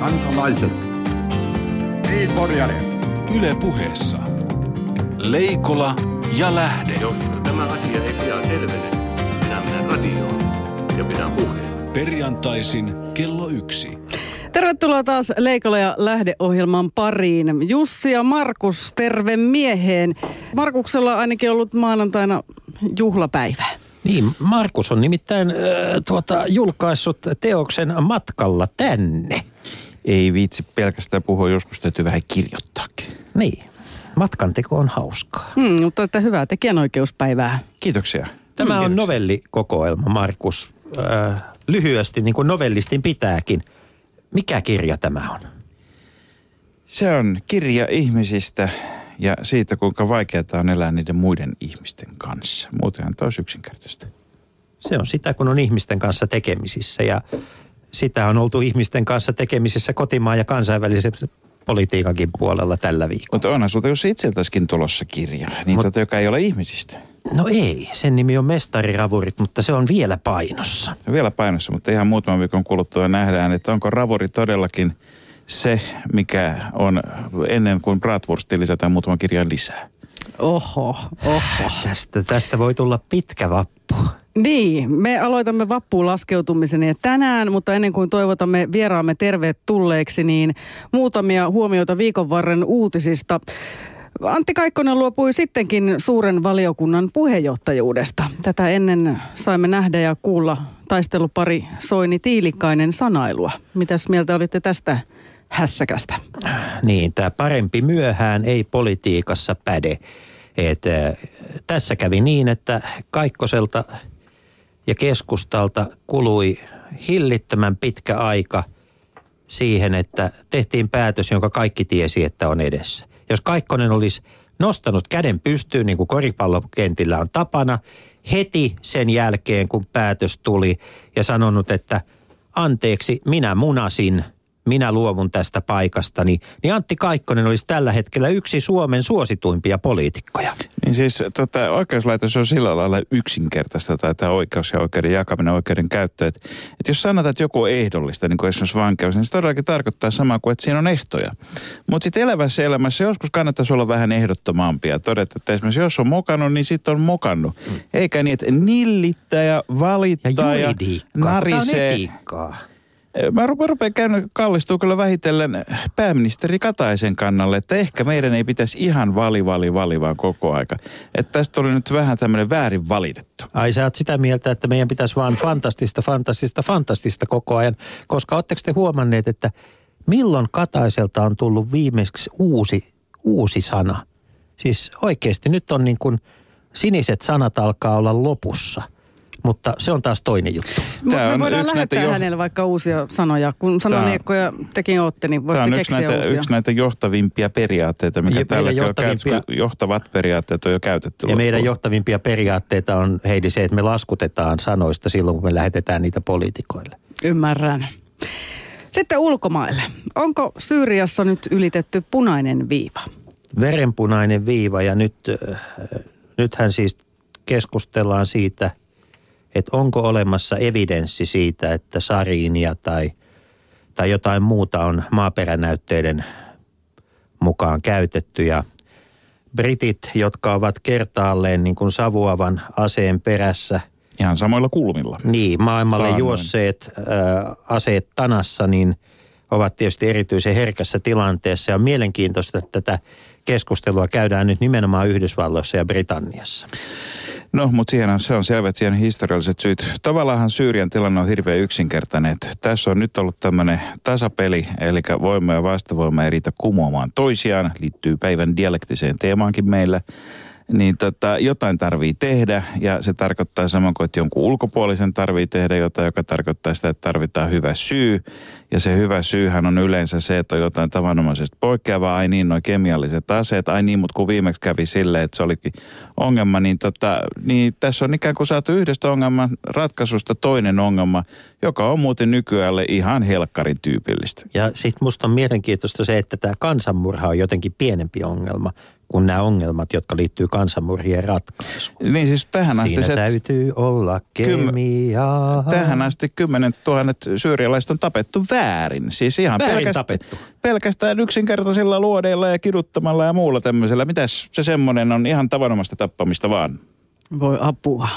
kansalaiset. Niin, Porjari. Yle puheessa. Leikola ja Lähde. Jos tämä asia ei pian selvene, minä menen radioon ja pidän puheen. Perjantaisin kello yksi. Tervetuloa taas Leikola ja lähdeohjelman pariin. Jussi ja Markus, terve mieheen. Markuksella on ainakin ollut maanantaina juhlapäivä. Niin, Markus on nimittäin äh, tuota, julkaissut teoksen matkalla tänne. Ei viitsi pelkästään puhua, joskus täytyy vähän kirjoittaakin. Niin, matkan teko on hauskaa. Hmm, mutta että hyvää tekijänoikeuspäivää. Kiitoksia. Tämä on Kiitoksia. novellikokoelma, Markus. Äh, lyhyesti, niin kuin novellistin pitääkin. Mikä kirja tämä on? Se on kirja ihmisistä ja siitä, kuinka vaikeaa on elää niiden muiden ihmisten kanssa. Muutenhan tämä olisi yksinkertaista. Se on sitä, kun on ihmisten kanssa tekemisissä ja sitä on oltu ihmisten kanssa tekemisissä kotimaan ja kansainvälisen politiikankin puolella tällä viikolla. Mutta onhan sulta jos itseltäskin tulossa kirja, niin Mut- tota, joka ei ole ihmisistä. No ei, sen nimi on Mestariravurit, mutta se on vielä painossa. Vielä painossa, mutta ihan muutaman viikon kuluttua nähdään, että onko ravuri todellakin se, mikä on ennen kuin Bratwurstiin lisätään muutama kirja lisää. Oho, oho. Tästä, tästä voi tulla pitkä vappu. Niin, me aloitamme vappuun laskeutumisen ja tänään, mutta ennen kuin toivotamme vieraamme tervetulleeksi, niin muutamia huomioita viikon varren uutisista. Antti Kaikkonen luopui sittenkin suuren valiokunnan puheenjohtajuudesta. Tätä ennen saimme nähdä ja kuulla taistelupari Soini Tiilikainen sanailua. Mitäs mieltä olitte tästä hässäkästä? Niin, tämä parempi myöhään ei politiikassa päde. Et, tässä kävi niin, että Kaikkoselta ja keskustalta kului hillittömän pitkä aika siihen, että tehtiin päätös, jonka kaikki tiesi, että on edessä. Jos Kaikkonen olisi nostanut käden pystyyn, niin kuin koripallokentillä on tapana, heti sen jälkeen, kun päätös tuli ja sanonut, että anteeksi, minä munasin, minä luovun tästä paikasta, niin, Antti Kaikkonen olisi tällä hetkellä yksi Suomen suosituimpia poliitikkoja. Niin siis tota, oikeuslaitos on sillä lailla yksinkertaista tai tämä oikeus ja oikeuden jakaminen, oikeuden käyttö. Että, että jos sanotaan, että joku on ehdollista, niin kuin esimerkiksi vankeus, niin se todellakin tarkoittaa samaa kuin, että siinä on ehtoja. Mutta sitten elävässä elämässä joskus kannattaisi olla vähän ehdottomampia. Todeta, että esimerkiksi jos on mokannut, niin sitten on mokannut. Eikä niin, että nillittää ja Ja juridiikkaa, tämä on narisee. etiikkaa. Mä rupean, käyn, kallistuu kyllä vähitellen pääministeri Kataisen kannalle, että ehkä meidän ei pitäisi ihan vali, vali, vali vaan koko aika. Että tästä oli nyt vähän tämmöinen väärin valitettu. Ai sä oot sitä mieltä, että meidän pitäisi vaan fantastista, fantastista, fantastista koko ajan. Koska ootteko te huomanneet, että milloin Kataiselta on tullut viimeksi uusi, uusi sana? Siis oikeasti nyt on niin kuin siniset sanat alkaa olla lopussa. Mutta se on taas toinen juttu. Tää me on voidaan yksi näitä lähettää jo- hänelle vaikka uusia sanoja. Kun sanoniekkoja tekin ootte, niin Tämä voisitte keksiä näitä, uusia. yksi näitä johtavimpia periaatteita, mikä Ja tällä johtavimpia- kun johtavat periaatteet on jo käytetty. Ja meidän johtavimpia periaatteita on, Heidi, se, että me laskutetaan sanoista silloin, kun me lähetetään niitä poliitikoille. Ymmärrän. Sitten ulkomaille. Onko Syyriassa nyt ylitetty punainen viiva? verenpunainen viiva ja nyt, äh, nythän siis keskustellaan siitä, että onko olemassa evidenssi siitä, että sariinia tai, tai jotain muuta on maaperänäytteiden mukaan käytetty ja britit, jotka ovat kertaalleen niin kuin savuavan aseen perässä, Ihan samoilla kulmilla. niin maailmalle Taannoin. juosseet äh, aseet tanassa, niin ovat tietysti erityisen herkässä tilanteessa ja on mielenkiintoista, että tätä keskustelua käydään nyt nimenomaan Yhdysvalloissa ja Britanniassa. No, mutta siihen on, se on selvä, että siihen historialliset syyt. Tavallaan Syyrian tilanne on hirveän yksinkertainen. Että tässä on nyt ollut tämmöinen tasapeli, eli voima ja vastavoima ei riitä kumoamaan toisiaan. Liittyy päivän dialektiseen teemaankin meillä. Niin tota, jotain tarvii tehdä ja se tarkoittaa samoin kuin, että jonkun ulkopuolisen tarvii tehdä jotain, joka tarkoittaa sitä, että tarvitaan hyvä syy. Ja se hyvä syyhän on yleensä se, että on jotain tavanomaisesta poikkeavaa. Ai niin, noin kemialliset aseet. Ai niin, mutta kun viimeksi kävi silleen, että se olikin ongelma, niin, tota, niin tässä on ikään kuin saatu yhdestä ongelman ratkaisusta toinen ongelma, joka on muuten nykyään ihan helkkarin tyypillistä. Ja sitten musta on mielenkiintoista se, että tämä kansanmurha on jotenkin pienempi ongelma kuin nämä ongelmat, jotka liittyy kansanmurhien ratkaisuun. Niin siis tähän asti Siinä se, täytyy olla kemiaa. tähän asti kymmenet tuhannet syyrialaiset on tapettu väärin. Siis ihan Väärin pelkästään, tapettu. pelkästään yksinkertaisilla luodeilla ja kiduttamalla ja muulla tämmöisellä. Mitäs se semmoinen on ihan tavanomaista tappamista vaan? Voi apua.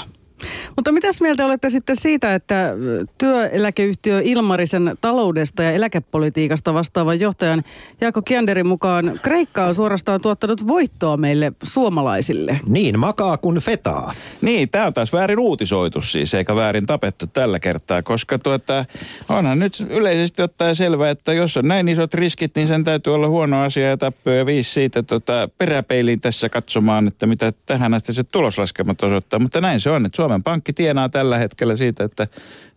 Mutta mitäs mieltä olette sitten siitä, että työeläkeyhtiö Ilmarisen taloudesta ja eläkepolitiikasta vastaavan johtajan Jaakko Kianderin mukaan Kreikka on suorastaan tuottanut voittoa meille suomalaisille? Niin, makaa kuin fetaa. Niin, tämä on taas väärin uutisoitu siis, eikä väärin tapettu tällä kertaa, koska tuota, onhan nyt yleisesti ottaen selvää, että jos on näin isot riskit, niin sen täytyy olla huono asia ja tappio ja viisi siitä tota, peräpeiliin tässä katsomaan, että mitä tähän asti se tuloslaskelmat osoittaa. Mutta näin se on, että Suomen Pankki tienaa tällä hetkellä siitä, että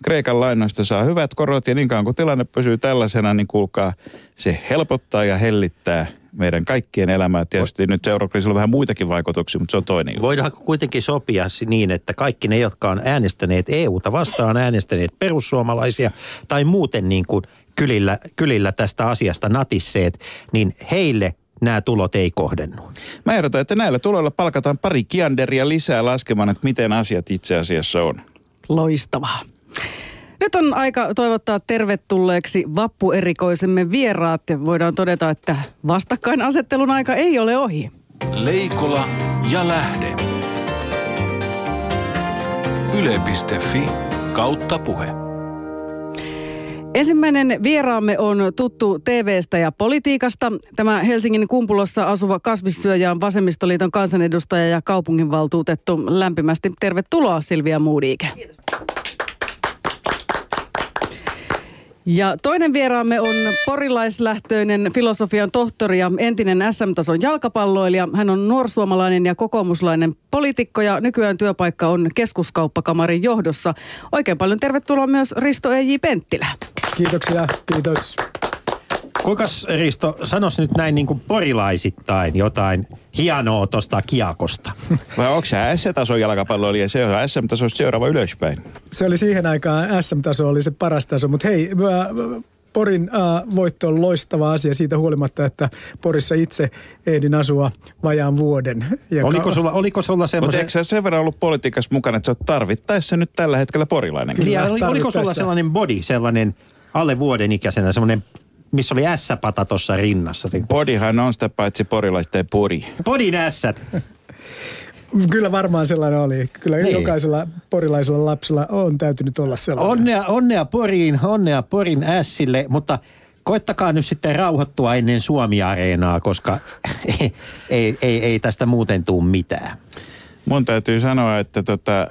Kreikan lainoista saa hyvät korot ja niin kauan kun tilanne pysyy tällaisena, niin kuulkaa, se helpottaa ja hellittää meidän kaikkien elämää. Tietysti nyt eurokriisillä on vähän muitakin vaikutuksia, mutta se on toinen juttu. Voidaanko kuitenkin sopia niin, että kaikki ne, jotka on äänestäneet EUta vastaan, äänestäneet perussuomalaisia tai muuten niin kuin kylillä, kylillä tästä asiasta natisseet, niin heille nämä tulot ei kohdennu. Mä ehdotan, että näillä tuloilla palkataan pari kianderia lisää laskemaan, että miten asiat itse asiassa on. Loistavaa. Nyt on aika toivottaa tervetulleeksi vappuerikoisemme vieraat ja voidaan todeta, että vastakkainasettelun aika ei ole ohi. Leikola ja lähde. Yle.fi kautta puhe. Ensimmäinen vieraamme on tuttu TVstä ja politiikasta. Tämä Helsingin kumpulossa asuva kasvissyöjä on Vasemmistoliiton kansanedustaja ja kaupunginvaltuutettu. Lämpimästi tervetuloa Silvia Moodiike. Ja toinen vieraamme on porilaislähtöinen filosofian tohtori ja entinen SM-tason jalkapalloilija. Hän on nuorsuomalainen ja kokoomuslainen poliitikko ja nykyään työpaikka on keskuskauppakamarin johdossa. Oikein paljon tervetuloa myös Risto E.J. Penttilä. Kiitoksia, kiitos. Kuinka Risto, sanos nyt näin niin kuin porilaisittain jotain hienoa tuosta kiakosta. Vai onko se S-tason jalkapalloilija, se on SM-tasosta seuraava ylöspäin? Se oli siihen aikaan, SM-taso oli se paras taso, mutta hei, mä, Porin äh, voitto on loistava asia siitä huolimatta, että Porissa itse ehdin asua vajaan vuoden. Ja Oliko sulla, oliko sulla Mutta semmoisen... eikö sä sen verran ollut politiikassa mukana, että sä oot tarvittaessa nyt tällä hetkellä porilainen? Kyllä. Oli, oliko sulla sellainen body, sellainen alle vuoden ikäisenä, semmoinen, missä oli S-pata tuossa rinnassa? Podihan on sitä paitsi porilaisten pori. Podin ässät. Kyllä varmaan sellainen oli. Kyllä Niin. niin. jokaisella porilaisella lapsella on täytynyt olla sellainen. Onnea, onnea Poriin, onnea Porin ässille, mutta koettakaa nyt sitten rauhoittua ennen Suomi-areenaa, koska ei, ei, ei, ei tästä muuten tuu mitään. Mun täytyy sanoa, että tota,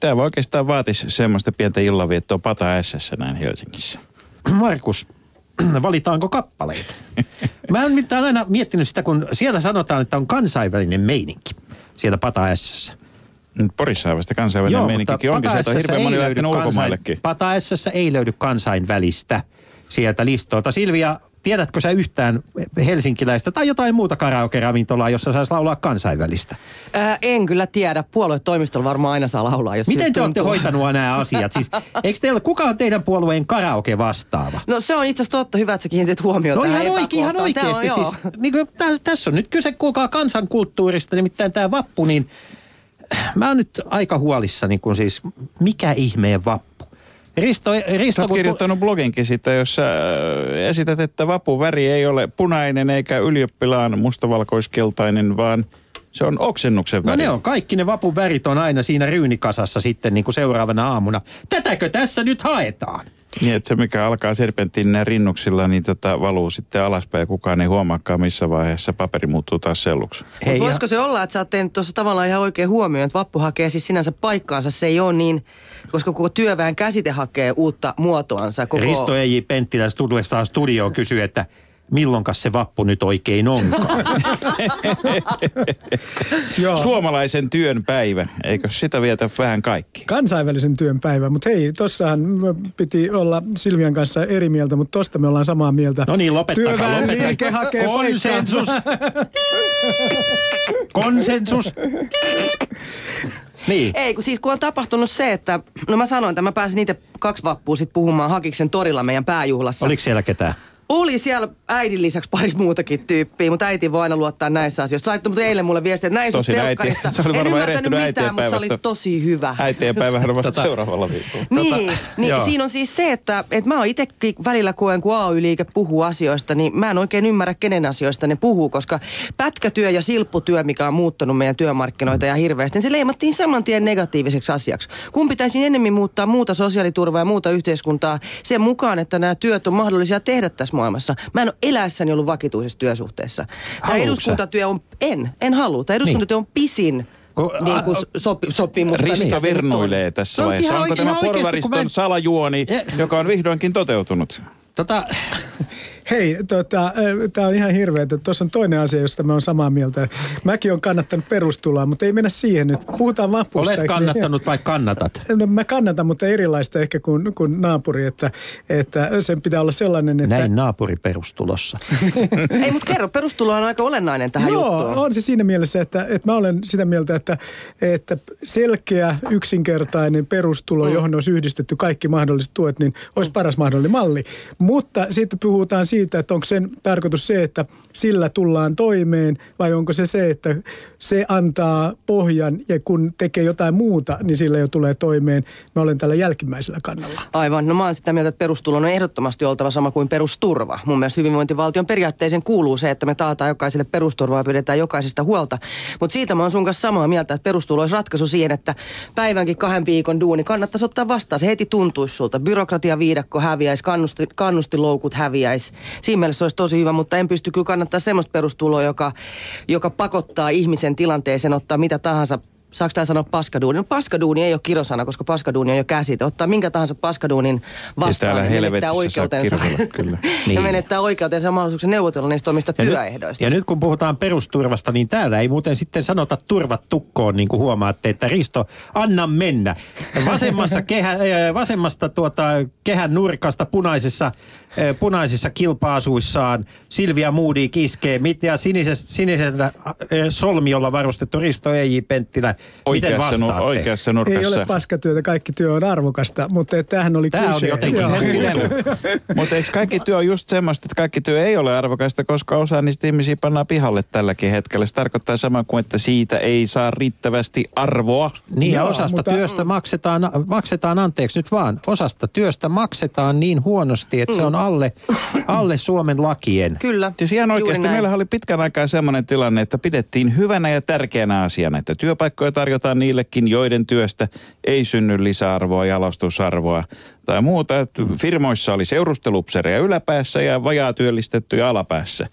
tämä oikeastaan vaatisi semmoista pientä illanviettoa pata S näin Helsingissä. Markus, valitaanko kappaleita? Mä oon mitään aina miettinyt sitä, kun siellä sanotaan, että on kansainvälinen meininki siellä Pata S:ssä. Nyt Porissa on vasta kansainvälinen meininkikin onkin. Sieltä on hirveän moni ei lähtenyt löydy ulkomaillekin. kansain- Pata S:ssä ei löydy kansainvälistä sieltä listolta. Silvia, tiedätkö sä yhtään helsinkiläistä tai jotain muuta karaoke-ravintolaa, jossa saisi laulaa kansainvälistä? Ää, en kyllä tiedä. Puoluetoimistolla varmaan aina saa laulaa, jos Miten te olette hoitanut nämä asiat? Siis, eikö teillä, kuka on teidän puolueen karaoke vastaava? No se on itse asiassa totta. Hyvä, että sä kiinnitit huomiota No ihan, oikein, ihan oikeasti. on, Siis, joo. niin kuin, tä, tässä on nyt kyse kuulkaa kansankulttuurista, nimittäin tämä vappu, niin mä oon nyt aika huolissani, kun siis mikä ihmeen vappu? Risto, Risto oot kirjoittanut bloginkin sitä, jossa äh, esität, että vapun väri ei ole punainen eikä ylioppilaan mustavalkoiskeltainen, vaan se on oksennuksen No väri. ne on, kaikki ne vapun värit on aina siinä ryynikasassa sitten niin kuin seuraavana aamuna. Tätäkö tässä nyt haetaan? Niin, että se mikä alkaa serpenttiin rinnuksilla, niin tota, valuu sitten alaspäin ja kukaan ei huomaakaan missä vaiheessa paperi muuttuu taas selluksi. Hei, ja- voisiko se olla, että sä oot tehnyt tuossa tavallaan ihan oikein huomioon, että vappu hakee siis sinänsä paikkaansa. Se ei ole niin, koska koko työväen käsite hakee uutta muotoansa. Koko... Risto E.J. Penttilä tulleestaan studioon kysyy, että milloinkas se vappu nyt oikein onkaan? Joo. Suomalaisen työn päivä, eikö sitä vietä vähän kaikki? kansainvälisen työn päivä, mutta hei, tossahan piti olla Silvian kanssa eri mieltä, mutta tosta me ollaan samaa mieltä. No niin, lopettakaa, Työväenliike lopettakaa. hakee Konsensus. Konsensus. Niin. Ei, kun siis kun on tapahtunut se, että... No mä sanoin, että mä pääsin itse kaksi vappua sitten puhumaan Hakiksen torilla meidän pääjuhlassa. Oliko siellä ketään? Oli siellä äidin lisäksi pari muutakin tyyppiä, mutta äiti voi aina luottaa näissä asioissa. Laittoi mutta eilen mulle viestiä, että näin sun telkkarissa. se oli en varmaan ymmärtänyt mitään, mutta se oli tosi hyvä. Äitien päivähän on vasta Tota- seuraavalla viikolla. Niin, niin joo. siinä on siis se, että, että mä oon itsekin välillä koen, kun AY-liike puhuu asioista, niin mä en oikein ymmärrä, kenen asioista ne puhuu, koska pätkätyö ja silpputyö, mikä on muuttanut meidän työmarkkinoita ja hirveästi, niin se leimattiin saman tien negatiiviseksi asiaksi. Kun pitäisi enemmän muuttaa muuta sosiaaliturvaa ja muuta yhteiskuntaa sen mukaan, että nämä työt on mahdollisia tehdä tässä maailmassa. Mä en ole eläessäni ollut vakituisessa työsuhteessa. Tämä Haluatko sä? eduskuntatyö on, en, en halua. Tämä eduskuntatyö on pisin Kun- niin kuin sopi, sopimus. Risto on. virnuilee tässä onkin vaiheessa. ihan Onko tämä oikeasti, porvariston mä en- salajuoni, Ja- joka on vihdoinkin toteutunut? Tota, Hei, tota, tämä on ihan hirveä, että tuossa on toinen asia, josta mä oon samaa mieltä. Mäkin olen kannattanut perustuloa, mutta ei mennä siihen nyt. Puhutaan vapusta. olet niin? kannattanut vai kannatat? No, mä kannatan, mutta erilaista ehkä kuin, kuin naapuri, että, että sen pitää olla sellainen, että... Näin naapuri perustulossa. Ei, mutta kerro, perustulo on aika olennainen tähän Joo, juttuun. on se siinä mielessä, että, että mä olen sitä mieltä, että, että selkeä, yksinkertainen perustulo, mm. johon olisi yhdistetty kaikki mahdolliset tuet, niin olisi paras mahdollinen malli. Mutta sitten puhutaan siitä, että onko sen tarkoitus se, että sillä tullaan toimeen, vai onko se se, että se antaa pohjan ja kun tekee jotain muuta, niin sillä jo tulee toimeen. Mä olen tällä jälkimmäisellä kannalla. Aivan. No mä oon sitä mieltä, että perustulon on ehdottomasti oltava sama kuin perusturva. Mun mielestä hyvinvointivaltion periaatteeseen kuuluu se, että me taataan jokaiselle perusturvaa ja pidetään jokaisesta huolta. Mutta siitä mä oon sun kanssa samaa mieltä, että perustulo olisi ratkaisu siihen, että päivänkin kahden viikon duuni kannattaisi ottaa vastaan. Se heti tuntuisi sulta. Byrokratia viidakko häviäisi, kannusti, kannustiloukut häviäisi. Siinä mielessä se olisi tosi hyvä, mutta en pysty kyllä kannattaa semmoista perustuloa, joka, joka pakottaa ihmisen tilanteeseen ottaa mitä tahansa Saako tämä sanoa paskaduuni? No paskaduuni ei ole kirosana, koska paskaduuni on jo käsite. Ottaa minkä tahansa paskaduunin vastaan Siis täällä ja menettää helvetissä saa oikeutensa. kirjoitella, kyllä. ja Niin. menettää oikeutensa ja mahdollisuuksia neuvotella niistä omista Ja työehdoista. Nyt, ja nyt kun puhutaan perusturvasta, niin täällä ei muuten sitten sanota turvat tukkoon, niin kuin huomaatte, että Risto, anna mennä. Vasemmassa kehä, eh, vasemmasta tuota, kehän nurkasta punaisessa, eh, punaisissa kilpa-asuissaan Silvia Moody kiskee, ja sinisellä, sinisellä eh, solmiolla varustettu Risto E.J. Penttilä. Miten Oikeassa, nu, vastaatte? oikeassa Ei nurkassa. ole paskatyötä, kaikki työ on arvokasta, mutta tämähän oli Tämä oli klisee. jotenkin Joo. hullu. Mutta eikö kaikki työ on just semmoista, että kaikki työ ei ole arvokasta, koska osa niistä ihmisiä pannaan pihalle tälläkin hetkellä. Se tarkoittaa samaa kuin, että siitä ei saa riittävästi arvoa. Niin ja osasta mutta- työstä maksetaan, maksetaan, anteeksi nyt vaan, osasta työstä maksetaan niin huonosti, että se on alle, alle Suomen lakien. Kyllä. Siis ihan oikeasti meillä oli pitkän aikaa semmoinen tilanne, että pidettiin hyvänä ja tärkeänä asiana, että työpaikkoja tarjotaan niillekin, joiden työstä ei synny lisäarvoa, jalostusarvoa tai muuta. Että firmoissa oli seurustelupsereja yläpäässä ja vajaa työllistettyjä alapäässä.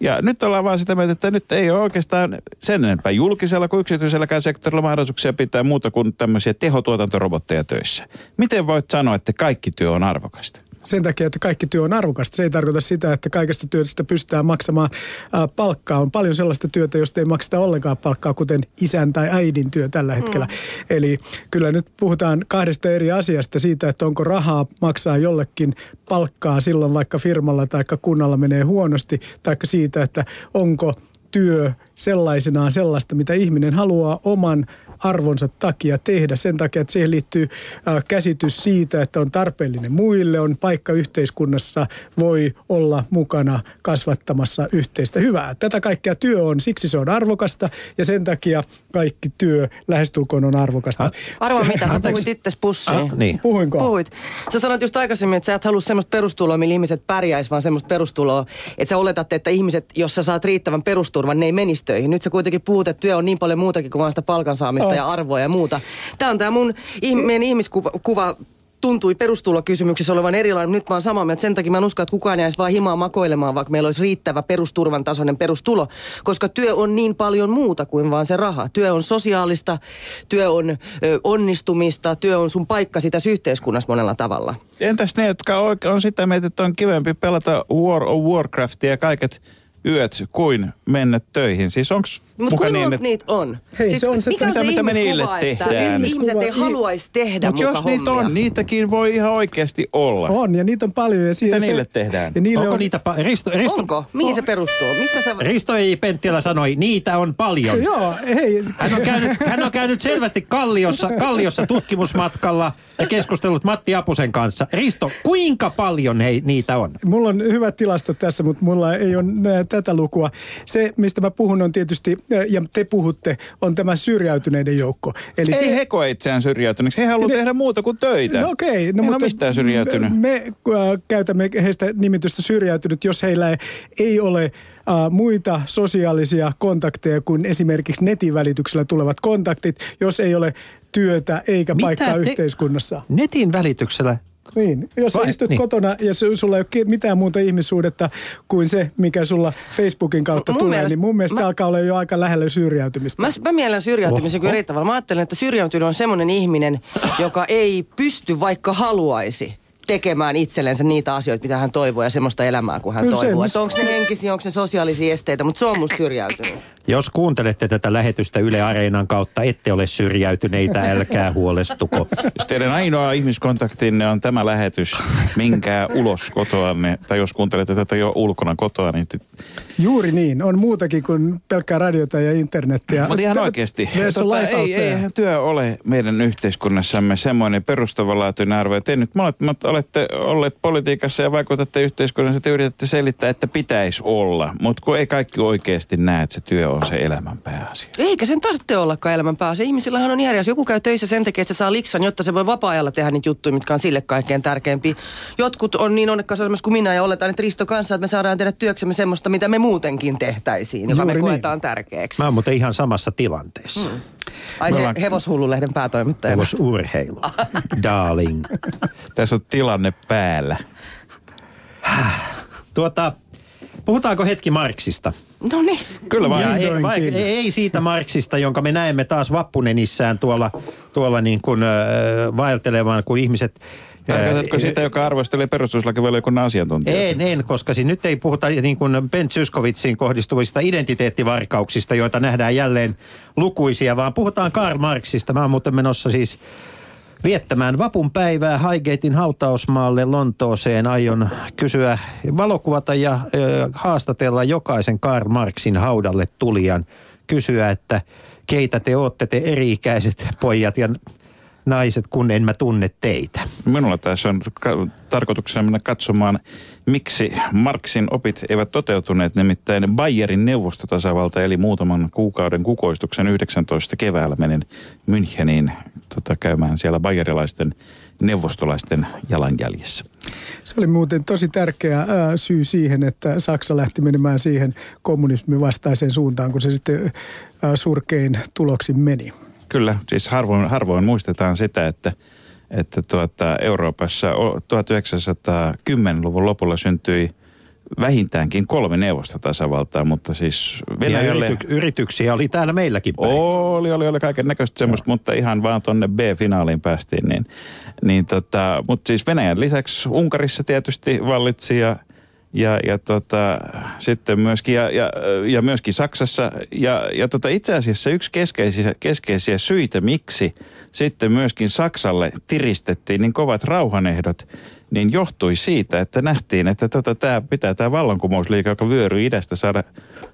Ja nyt ollaan vaan sitä mieltä, että nyt ei ole oikeastaan sen enempää julkisella kuin yksityiselläkään sektorilla mahdollisuuksia pitää muuta kuin tämmöisiä tehotuotantorobotteja töissä. Miten voit sanoa, että kaikki työ on arvokasta? Sen takia, että kaikki työ on arvokasta. Se ei tarkoita sitä, että kaikesta työstä pystytään maksamaan palkkaa. On paljon sellaista työtä, josta ei makseta ollenkaan palkkaa, kuten isän tai äidin työ tällä hetkellä. Mm. Eli kyllä nyt puhutaan kahdesta eri asiasta siitä, että onko rahaa maksaa jollekin palkkaa silloin vaikka firmalla tai kunnalla menee huonosti, tai siitä, että onko työ sellaisenaan sellaista, mitä ihminen haluaa oman arvonsa takia tehdä. Sen takia, että siihen liittyy käsitys siitä, että on tarpeellinen muille, on paikka yhteiskunnassa, voi olla mukana kasvattamassa yhteistä hyvää. Tätä kaikkea työ on, siksi se on arvokasta ja sen takia kaikki työ lähestulkoon on arvokasta. Arvaa mitä, sä puhuit itses pussiin. Ah, niin. Puhuinko? Puhuit. Sä sanoit just aikaisemmin, että sä et halua semmoista perustuloa, millä ihmiset pärjäis, vaan semmoista perustuloa, että sä oletat, että ihmiset, jos sä saat riittävän perusturvan, ne ei menisi töihin. Nyt sä kuitenkin puhut, että työ on niin paljon muutakin kuin vaan sitä Oh. ja arvoa ja muuta. Tämä on tämä mun meidän ihmiskuva kuva, tuntui perustulokysymyksissä olevan erilainen. Nyt mä oon samaa mieltä. Sen takia mä en usko, että kukaan jäisi vaan himaa makoilemaan, vaikka meillä olisi riittävä perusturvan tasoinen perustulo. Koska työ on niin paljon muuta kuin vaan se raha. Työ on sosiaalista, työ on ö, onnistumista, työ on sun paikka sitä yhteiskunnassa monella tavalla. Entäs ne, jotka on sitä mieltä, että on kivempi pelata War of Warcraftia ja kaiket yöt kuin mennä töihin. Siis onko Mutta muka kuinka niin, että... niitä on? Hei, se on se- mikä on mitä- se mitä me niille tehdään? ihmiset ei haluaisi tehdä Mutta muka jos niitä hommia. on, niitäkin voi ihan oikeasti olla. On, ja niitä on paljon. Ja siinä Mitä se- niille tehdään? Ja niille Onko on, niitä... Pa- Risto, Risto, Onko? Mihin se perustuu? Mistä sä... Risto ei Penttilä sanoi, niitä on paljon. Joo, hei. Hän on käynyt, hän on käynyt selvästi Kalliossa, Kalliossa tutkimusmatkalla ja keskustellut Matti Apusen kanssa. Risto, kuinka paljon hei, niitä on? Mulla on hyvä tilasto tässä, mutta mulla ei ole nää, tätä lukua. Se, mistä mä puhun, on tietysti, ää, ja te puhutte, on tämä syrjäytyneiden joukko. Eli Ei se, he koe itseään syrjäytyneeksi. He haluavat Ne- tehdä muuta kuin töitä. No okei. No, Ei mutta mistään syrjäytynyt. Me, me äh, käytämme heistä nimitystä syrjäytynyt, jos heillä ei, ei ole äh, muita sosiaalisia kontakteja kuin esimerkiksi netin välityksellä tulevat kontaktit, jos ei ole työtä eikä Mitä paikkaa te- yhteiskunnassa. Netin välityksellä. Niin, jos Vai- istut niin. kotona ja su- sulla ei ole mitään muuta ihmissuhdetta kuin se, mikä sulla Facebookin kautta Mun tulee, mielestä- niin mun mielestä mä- se alkaa olla jo aika lähellä syrjäytymistä. Mä, mä mielen syrjäytymisen kyllä eri tavalla. Mä ajattelen, että syrjäytynyt on semmoinen ihminen, joka ei pysty vaikka haluaisi tekemään itsellensä niitä asioita, mitä hän toivoo ja semmoista elämää kuin hän Kyllä se- toivoo. Että onko ne henkisiä, onko ne sosiaalisia esteitä, mutta se on musta syrjäytynyt. Jos kuuntelette tätä lähetystä Yle Areenan kautta, ette ole syrjäytyneitä, älkää huolestuko. Jos teidän ainoa ihmiskontaktinne on tämä lähetys, minkää ulos kotoanne, tai jos kuuntelette tätä jo ulkona kotoa, niin te- Juuri niin, on muutakin kuin pelkkää radiota ja internettiä. Mutta ihan oikeasti. Tota, ei, eihän työ ole meidän yhteiskunnassamme semmoinen perustavanlaatuinen arvo. Ja te nyt molemmat olette olleet politiikassa ja vaikutatte yhteiskunnassa, te yritätte selittää, että pitäisi olla. Mutta kun ei kaikki oikeasti näe, että se työ on se elämän pääasia. Eikä sen tarvitse ollakaan elämän pääasia. Ihmisillähän on asia. Joku käy töissä sen takia, että se saa liksan, jotta se voi vapaa-ajalla tehdä niitä juttuja, mitkä on sille kaikkein tärkeimpiä. Jotkut on niin onnekkaassa asemassa kuin minä ja oletaan, että Risto kanssa, että me saadaan tehdä työksemme semmoista, mitä me muutenkin tehtäisiin, joka Juuri me niin. koetaan tärkeäksi. Mä oon muuten ihan samassa tilanteessa. Mm. Ai se ollaan- hevoshullu-lehden päätoimittaja. urheilu. Darling. Tässä on tilanne päällä. Tuota, puhutaanko hetki Marksista? No niin. Kyllä vaan. Ei, ei, ei siitä Marksista, jonka me näemme taas vappunenissään tuolla, tuolla niin kuin, äh, vaeltelevan, kun ihmiset... Tarkoitatko äh, sitä, joka arvostelee perustuslakivaliokunnan asiantuntijoita? En, en, koska siis nyt ei puhuta niin kuin Ben Zyskowitsiin kohdistuvista identiteettivarkauksista, joita nähdään jälleen lukuisia, vaan puhutaan Karl Marxista. Mä oon muuten menossa siis viettämään vapun päivää Highgatein hautausmaalle Lontooseen. Aion kysyä, valokuvata ja ö, haastatella jokaisen Karl Marxin haudalle tulijan. Kysyä, että keitä te ootte, te eri-ikäiset pojat ja naiset, kun en mä tunne teitä. Minulla tässä on ka- tarkoituksena mennä katsomaan, miksi Marksin opit eivät toteutuneet. Nimittäin Bayerin neuvostotasavalta eli muutaman kuukauden kukoistuksen 19 keväällä menin Müncheniin tota, käymään siellä bayerilaisten neuvostolaisten jalanjäljissä. Se oli muuten tosi tärkeä ää, syy siihen, että Saksa lähti menemään siihen kommunismin vastaiseen suuntaan, kun se sitten ää, surkein tuloksin meni. Kyllä, siis harvoin, harvoin muistetaan sitä, että, että tuota, Euroopassa o- 1910-luvun lopulla syntyi vähintäänkin kolme neuvostotasavaltaa, mutta siis Venäjälle... yrity, yrityksiä oli täällä meilläkin päin. Oli, oli, oli kaiken näköistä semmoista, mutta ihan vaan tonne B-finaaliin päästiin. Niin, niin tota, mutta siis Venäjän lisäksi Unkarissa tietysti vallitsi ja, ja, ja tota, sitten myöskin, ja, ja, ja myöskin Saksassa. Ja, ja tota, itse asiassa yksi keskeisiä, keskeisiä syitä, miksi sitten myöskin Saksalle tiristettiin niin kovat rauhanehdot, niin johtui siitä, että nähtiin, että tota, tämä pitää tämä vallankumousliike, joka vyöryy idästä, saada,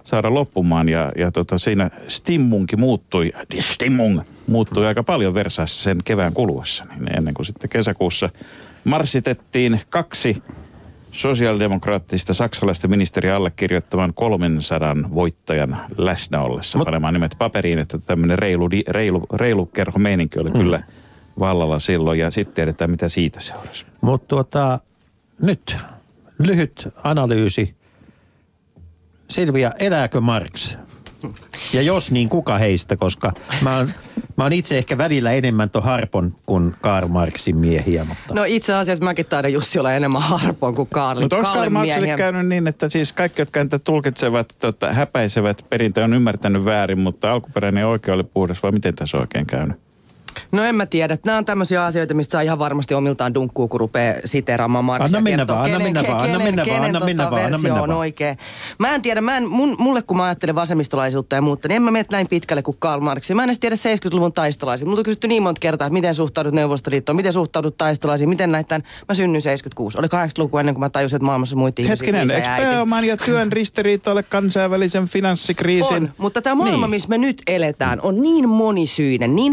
saada loppumaan. Ja, ja tota, siinä stimmunkin muuttui, stimmung muuttui aika paljon Versaissa sen kevään kuluessa. Niin ennen kuin sitten kesäkuussa marssitettiin kaksi sosiaalidemokraattista saksalaista ministeriä allekirjoittavan 300 voittajan läsnä ollessa Mut- panemaan nimet paperiin, että tämmöinen reilu, reilu, reilu kerho meininki oli kyllä vallalla silloin ja sitten tiedetään mitä siitä seurasi. Mutta tuota, nyt lyhyt analyysi. Silvia, elääkö Marx? Ja jos niin, kuka heistä? Koska mä oon, mä oon itse ehkä välillä enemmän tuon Harpon kuin Karl Marxin miehiä. Mutta... No itse asiassa mäkin taidan Jussi olla enemmän harpoon kuin Karli. Mutta onko Karl Marxille käynyt niin, että siis kaikki, jotka niitä tulkitsevat, tota, häpäisevät perintö on ymmärtänyt väärin, mutta alkuperäinen oikea oli puhdas, vai miten tässä on oikein käynyt? No en mä tiedä. Nämä on tämmöisiä asioita, mistä saa ihan varmasti omiltaan dunkkuu, kun rupeaa siteraamaan Marksia. Anna mennä vaan, anna mennä vaan, anna mennä vaan, kenen anna tota mennä vaan, anna mennä on vaan. oikein. Mä en tiedä, mä en, mun, mulle kun mä ajattelen vasemmistolaisuutta ja muuta, niin en mä mene näin pitkälle kuin Karl Marx. Mä en edes tiedä 70-luvun taistolaisia. Multa on kysytty niin monta kertaa, että miten suhtaudut Neuvostoliittoon, miten suhtaudut taistolaisiin, miten näitä. Mä synnyin 76. Oli 80-luku ennen kuin mä tajusin, että maailmassa muita ihmisiä. Hetkinen, eikö ja äiti. pääoman ja työn ristiriita ole kansainvälisen finanssikriisin? On, mutta tämä maailma, Niin. missä me nyt eletään, on niin monisyinen, niin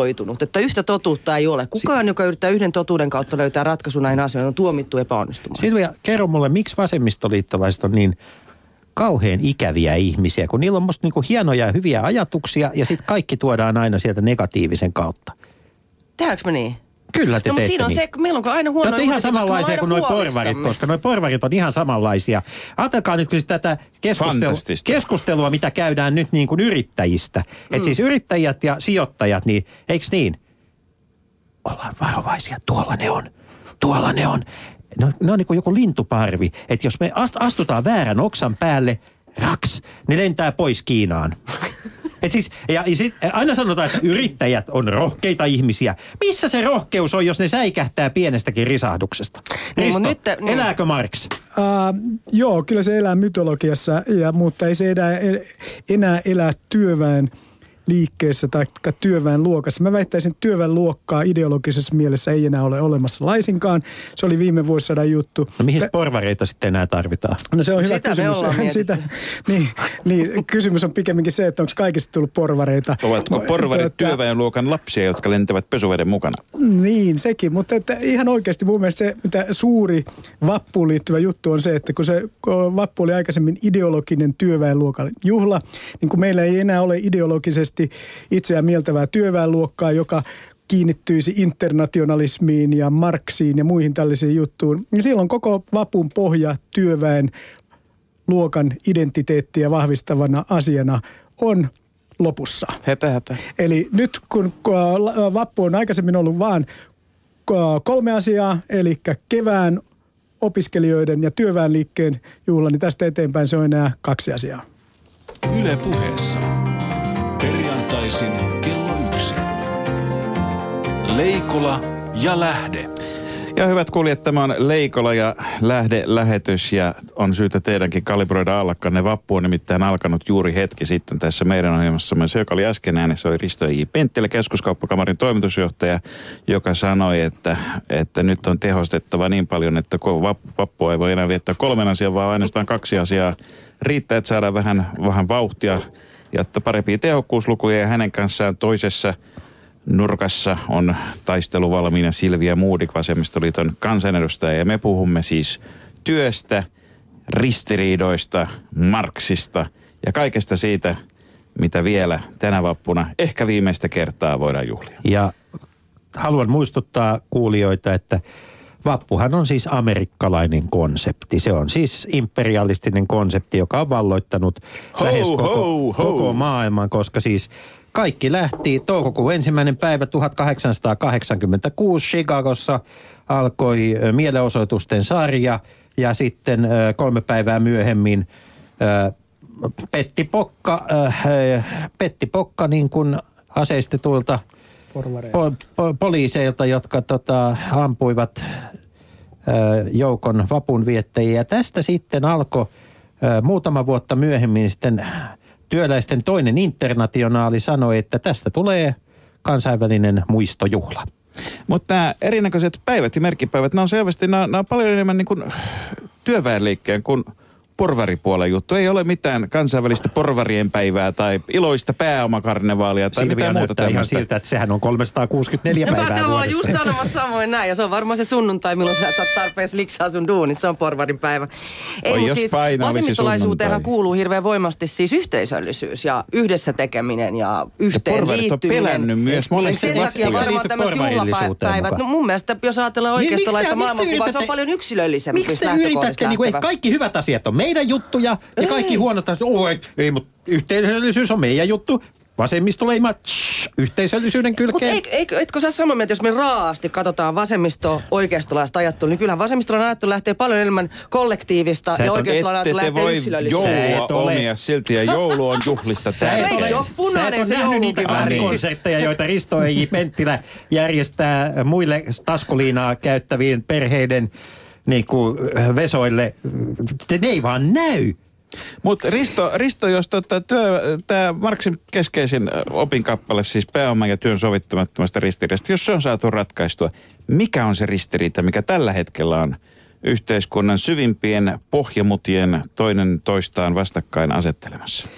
fragmentoitunut, että yhtä totuutta ei ole. Kukaan, joka yrittää yhden totuuden kautta löytää ratkaisu näihin asioihin, on tuomittu epäonnistumaan. Silvia, kerro mulle, miksi vasemmistoliittolaiset on niin kauhean ikäviä ihmisiä, kun niillä on musta niinku hienoja ja hyviä ajatuksia ja sitten kaikki tuodaan aina sieltä negatiivisen kautta. Tehdäänkö me niin? Kyllä te no, mutta siinä on niin. se, kun meillä on aina Te huono olette ihan samanlaisia kuin nuo porvarit, koska nuo porvarit on ihan samanlaisia. Ajatelkaa nyt kun tätä keskustelua, keskustelua, mitä käydään nyt niin kuin yrittäjistä. Mm. Että siis yrittäjät ja sijoittajat, niin eikö niin? Ollaan varovaisia, tuolla ne on, tuolla ne on. No, ne on niin kuin joku lintuparvi, että jos me ast- astutaan väärän oksan päälle, raks, ne lentää pois Kiinaan. Et siis, ja, ja sit, aina sanotaan, että yrittäjät on rohkeita ihmisiä. Missä se rohkeus on, jos ne säikähtää pienestäkin risahduksesta? Niin, Risto, nyt niin. elääkö Marx? Uh, joo, kyllä se elää mytologiassa, ja, mutta ei se enää, enää elää työväen liikkeessä tai työväen luokassa. Mä väittäisin, että työväen luokkaa ideologisessa mielessä ei enää ole olemassa laisinkaan. Se oli viime vuosisadan juttu. No mihin porvareita sitten enää tarvitaan? No se on hyvä Sitä me kysymys. mietitty. Sitä, niin, niin, kysymys on pikemminkin se, että onko kaikista tullut porvareita. Ovatko porvarit tuota, työväenluokan lapsia, jotka lentävät pesuveden mukana? Niin, sekin. Mutta että ihan oikeasti mun mielestä se, mitä suuri vappuun liittyvä juttu on se, että kun se kun vappu oli aikaisemmin ideologinen työväenluokan juhla, niin kun meillä ei enää ole ideologisesti itseään mieltävää työväenluokkaa, joka kiinnittyisi internationalismiin ja Marksiin ja muihin tällaisiin juttuun, niin silloin koko vapun pohja työväen luokan identiteettiä vahvistavana asiana on lopussa. Höpö, höpö. Eli nyt kun kun vappu on aikaisemmin ollut vain kolme asiaa, eli kevään opiskelijoiden ja työväenliikkeen juhla, niin tästä eteenpäin se on enää kaksi asiaa. Yle puheessa. Perjantaisin kello yksi. Leikola ja Lähde. Ja hyvät kuulijat, tämä on Leikola ja Lähde-lähetys ja on syytä teidänkin kalibroida allakkanne. Vappu on nimittäin alkanut juuri hetki sitten tässä meidän ohjelmassamme. Se, joka oli äsken äänessä, oli Risto J. Penttilä, keskuskauppakamarin toimitusjohtaja, joka sanoi, että, että nyt on tehostettava niin paljon, että vappua ei voi enää viettää kolmen asian, vaan ainoastaan kaksi asiaa. Riittää, että saadaan vähän, vähän vauhtia ja että parempia tehokkuuslukuja ja hänen kanssaan toisessa nurkassa on taisteluvalmiina Silvia Muudik, Vasemmistoliiton kansanedustaja. Ja me puhumme siis työstä, ristiriidoista, Marksista ja kaikesta siitä, mitä vielä tänä vappuna ehkä viimeistä kertaa voidaan juhlia. Ja haluan muistuttaa kuulijoita, että vappuhan on siis amerikkalainen konsepti. Se on siis imperialistinen konsepti, joka on valloittanut Ho, lähes koko, ho, ho. koko maailman, koska siis kaikki lähti toukokuun ensimmäinen päivä 1886 Chicagossa alkoi mielenosoitusten sarja ja sitten kolme päivää myöhemmin Petti Pokka, Petti Pokka niin kuin aseistetuilta po, po, poliiseilta, jotka tota, ampuivat ö, joukon vapunviettäjiä. Tästä sitten alkoi ö, muutama vuotta myöhemmin sitten työläisten toinen internationaali sanoi, että tästä tulee kansainvälinen muistojuhla. Mutta nämä erinäköiset päivät ja merkkipäivät, nämä on selvästi, nämä, nämä on paljon enemmän niin kuin työväenliikkeen kuin porvaripuolen juttu. Ei ole mitään kansainvälistä porvarien päivää tai iloista pääomakarnevaalia tai Silvia mitään muuta näyttää ihan tämmöistä. siltä, että sehän on 364 No, päivää vuodessa. just sanomassa samoin näin. Ja se on varmaan se sunnuntai, milloin sä et saa tarpeeksi liksaa sun duunit. Se on porvarin päivä. Ei, Oi, jos siis vasemmistolaisuuteenhan kuuluu hirveän voimasti siis yhteisöllisyys ja yhdessä tekeminen ja yhteen on liittyminen. pelännyt myös niin monesti sen takia varmaan tämmöiset juhlapäivät. No mun mielestä, jos ajatellaan Niin, te- oikeistolaista miksi te maailmankuvaa, se on paljon yksilöllisempi Miksi te lähtökohdista yritätte, niin kuin, kaikki hyvät asiat on meidän juttuja ja kaikki huonot asiat, oh, ei, ei mutta yhteisöllisyys on meidän juttu. Vasemmistoleima, tsh, yhteisöllisyyden Mutta kylkeen. eikö, eikö, etkö sä samaa mieltä, jos me raasti katsotaan vasemmisto oikeistolaista ajattelua, niin kyllähän vasemmistolainen ajattelu lähtee paljon enemmän kollektiivista Sä et ja ole- oikeistolainen Ette ajattelu te lähtee voi yksilöllisyyteen. Sä joulua et ole- omia silti ja joulu on juhlista Sä et Eikö ole punainen sä et ole nähnyt niitä joulukiväri? konsertteja, joita Risto E.J. Penttilä järjestää muille taskuliinaa käyttäviin perheiden niin kuin, vesoille. Ne ei vaan näy. Mutta Risto, Risto, jos tota, tämä Marksin keskeisin ö, opinkappale, siis pääoman ja työn sovittamattomasta ristiriidasta, jos se on saatu ratkaistua, mikä on se ristiriita, mikä tällä hetkellä on yhteiskunnan syvimpien pohjamutien toinen toistaan vastakkain asettelemassa?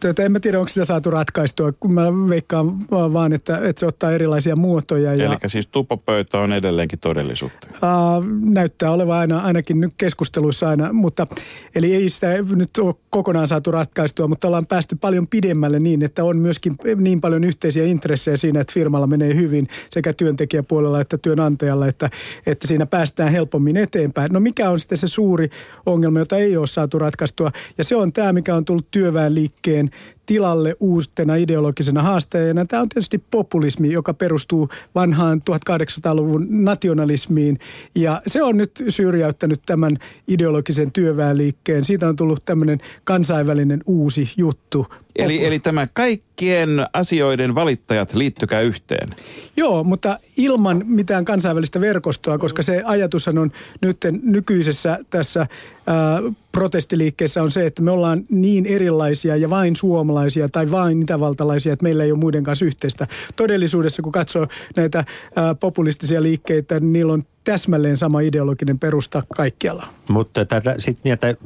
Tuota, en mä tiedä, onko sitä saatu ratkaistua, kun mä veikkaan va- vaan, että, että se ottaa erilaisia muotoja. Ja, Eli siis tupopöytä on edelleenkin todellisuutta. Uh, näyttää olevan aina, ainakin nyt keskusteluissa aina, mutta eli ei sitä nyt ole kokonaan saatu ratkaistua, mutta ollaan päästy paljon pidemmälle niin, että on myöskin niin paljon yhteisiä intressejä siinä, että firmalla menee hyvin sekä työntekijäpuolella että työnantajalla, että, että siinä päästään helpommin eteenpäin. No mikä on sitten se suuri ongelma, jota ei ole saatu ratkaistua ja se on tämä, mikä on tullut työväenliikkeen and tilalle uustena ideologisena haasteena. Tämä on tietysti populismi, joka perustuu vanhaan 1800-luvun nationalismiin ja se on nyt syrjäyttänyt tämän ideologisen työväenliikkeen. Siitä on tullut tämmöinen kansainvälinen uusi juttu. Eli, eli tämä kaikkien asioiden valittajat liittykää yhteen. Joo, mutta ilman mitään kansainvälistä verkostoa, koska se ajatushan on nyt nykyisessä tässä ää, protestiliikkeessä on se, että me ollaan niin erilaisia ja vain suomalaisia tai vain itävaltalaisia, että meillä ei ole muiden kanssa yhteistä. Todellisuudessa, kun katsoo näitä ää, populistisia liikkeitä, niin niillä on täsmälleen sama ideologinen perusta kaikkialla. Mutta tätä, sit niitä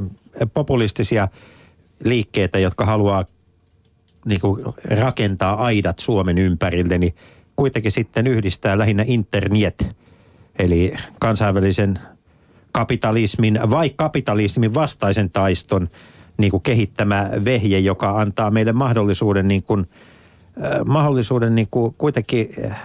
populistisia liikkeitä, jotka haluaa niin kuin rakentaa aidat Suomen ympärille, niin kuitenkin sitten yhdistää lähinnä internet, eli kansainvälisen kapitalismin vai kapitalismin vastaisen taiston niin kuin kehittämä vehje, joka antaa meille mahdollisuuden, niin kuin, äh, mahdollisuuden niin kuin kuitenkin äh,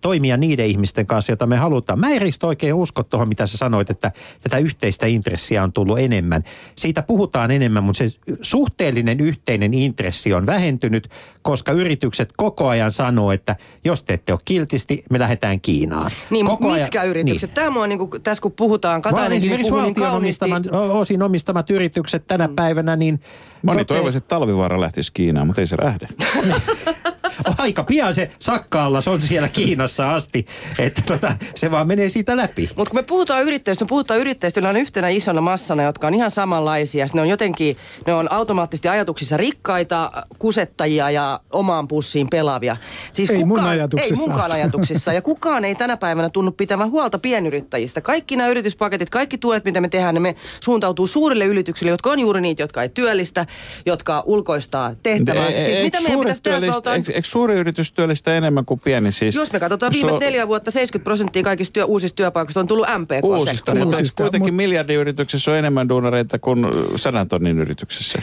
toimia niiden ihmisten kanssa, joita me halutaan. Mä en oikein usko tuohon, mitä sä sanoit, että tätä yhteistä intressiä on tullut enemmän. Siitä puhutaan enemmän, mutta se suhteellinen yhteinen intressi on vähentynyt, koska yritykset koko ajan sanoo, että jos te ette ole kiltisti, me lähdetään Kiinaan. Niin, koko mutta mitkä ajan- yritykset? Tämä on niin kuin, tässä kun puhutaan, Katainenkin puhuu niin kauniisti. osin omistamat yritykset tänä päivänä, niin... Moni toivoisi, että talvivaara lähtisi Kiinaan, mutta ei se lähde. Aika pian se sakka-allas on siellä Kiinassa asti, että tota, se vaan menee siitä läpi. Mutta kun me puhutaan yrittäjistä, me puhutaan yrittäjistä, on yhtenä isona massana, jotka on ihan samanlaisia. Ne on jotenkin, ne on automaattisesti ajatuksissa rikkaita, kusettajia ja omaan pussiin pelaavia. Siis Ei mun ajatuksissa. Ei munkaan ajatuksissa. Ja kukaan ei tänä päivänä tunnu pitävän huolta pienyrittäjistä. Kaikki nämä yrityspaketit, kaikki tuet, mitä me tehdään, ne me suuntautuu suurille yrityksille, jotka on juuri niitä, jotka ei työllistä, jotka ulkoistaa tehtävänsä. Siis mitä meidän pitäisi tehdä, eikö, eikö suuri yritys työllistää enemmän kuin pieni? Siis, Jos me katsotaan viimeiset So- neljä vuotta, 70 prosenttia kaikista työ, uusista työpaikoista on tullut Uusista, MPK-sektorilla. mutta Uusista, kuitenkin mut- miljardiyrityksessä on enemmän duunareita kuin sadan tonnin yrityksessä.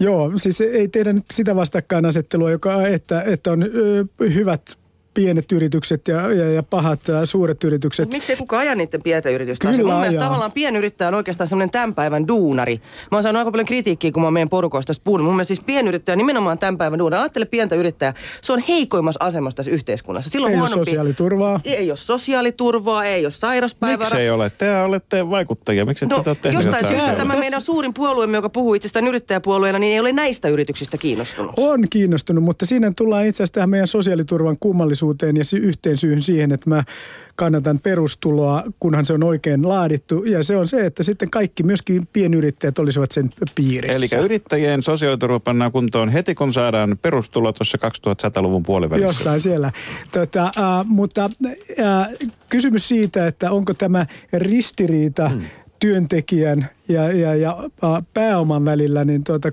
Joo, siis ei tehdä nyt sitä vastakkainasettelua, joka, että, että on ö, hyvät pienet yritykset ja, ja, ja pahat ja suuret yritykset. Miksi ei kukaan aja niiden pientä yritystä? Kyllä mun mielestä ajaa. tavallaan pienyrittäjä on oikeastaan semmoinen tämän päivän duunari. Mä oon saanut aika paljon kritiikkiä, kun mä meidän porukoista tästä puhunut. Mun mielestä siis pienyrittäjä on nimenomaan tämän päivän duunari. Ajattele pientä yrittäjää. Se on heikoimmassa asemassa tässä yhteiskunnassa. Silloin Ei ole sosiaaliturvaa. Ei ole sosiaaliturvaa, ei ole sairauspäivää. Miksi ei ole? Te olette vaikuttajia. Miksi ette No, tehneet jostain jotain syystä tämä meidän suurin puolueemme, joka puhuu itsestään yrittäjäpuolueena, niin ei ole näistä yrityksistä kiinnostunut. On kiinnostunut, mutta siinä tullaan itse asiassa tähän meidän sosiaaliturvan kummallisuuteen ja sy- yhteen syyhyn siihen, että mä kannatan perustuloa, kunhan se on oikein laadittu. Ja se on se, että sitten kaikki, myöskin pienyrittäjät olisivat sen piirissä. Eli yrittäjien sosiaaliturva pannaan kuntoon heti, kun saadaan perustulo tuossa 2100-luvun puolivälissä. Jossain siellä. Tota, äh, mutta äh, kysymys siitä, että onko tämä ristiriita hmm. Työntekijän ja, ja, ja pääoman välillä niin tuota,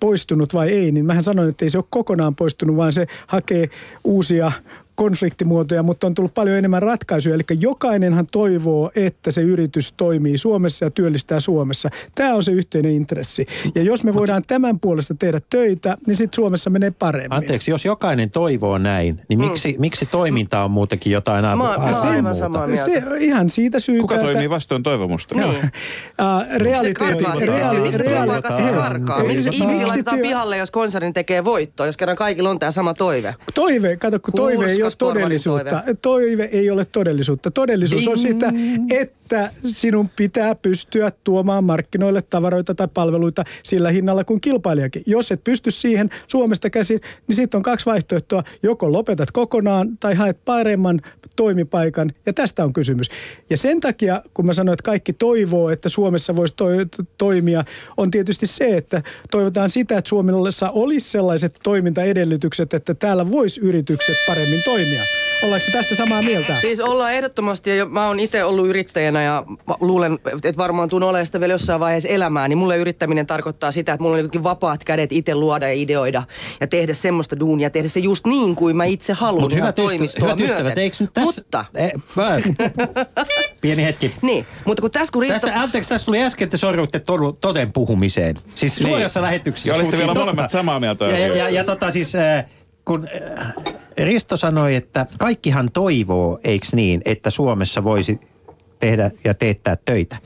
poistunut vai ei, niin mähän sanoin, että ei se ole kokonaan poistunut, vaan se hakee uusia konfliktimuotoja, mutta on tullut paljon enemmän ratkaisuja. Eli jokainenhan toivoo, että se yritys toimii Suomessa ja työllistää Suomessa. Tämä on se yhteinen intressi. Ja jos me voidaan tämän puolesta tehdä töitä, niin sitten Suomessa menee paremmin. Anteeksi, jos jokainen toivoo näin, niin miksi, mm. miksi toiminta on muutenkin jotain Mä, mä aivan aivan muuta? samaa mieltä. Se ihan siitä syytä, Kuka että- toimii vastoin toivomusta? Niin. Uh, Se realiteetit, reaali, Miksi työpaikat karkaa? Miksi ihmisiä laitetaan pihalle, jos konserni tekee voittoa, jos kerran kaikilla on tämä sama toive? Toive, kato, kun toive ei ole todellisuutta. Toive ei ole todellisuutta. Todellisuus on sitä, että sinun pitää pystyä tuomaan markkinoille tavaroita tai palveluita sillä hinnalla kuin kilpailijakin. Jos et pysty siihen Suomesta käsin, niin sitten on kaksi vaihtoehtoa. Joko lopetat kokonaan tai haet paremman toimipaikan. Ja tästä on kysymys. Ja sen takia, kun mä sanoin, että kaikki toivoo, että Suomessa voisi toi, toimia, on tietysti se, että toivotaan sitä, että Suomessa olisi sellaiset toimintaedellytykset, että täällä voisi yritykset paremmin toimia. Ollaanko me tästä samaa mieltä? Siis ollaan ehdottomasti, ja mä oon itse ollut yrittäjänä ja luulen, että varmaan tuun olemaan sitä vielä jossain vaiheessa elämää, niin mulle yrittäminen tarkoittaa sitä, että mulla on jotenkin vapaat kädet itse luoda ja ideoida ja tehdä semmoista duunia, tehdä se just niin kuin mä itse haluan Mutta ihan hyvät, ystävät, toimistoa hyvät ystävät, myöten. eikö nyt tässä... Mutta, Eh, Pieni hetki. niin, mutta kun tässä kun Risto... Tässä, anteeksi, tässä tuli äsken, että sorruitte toden puhumiseen. Siis Niin. suorassa lähetyksessä. Ja olitte vielä molemmat samaa mieltä Ja, ja, ja, ja tota siis, äh, kun äh, Risto sanoi, että kaikkihan toivoo, eikö niin, että Suomessa voisi tehdä ja teettää töitä.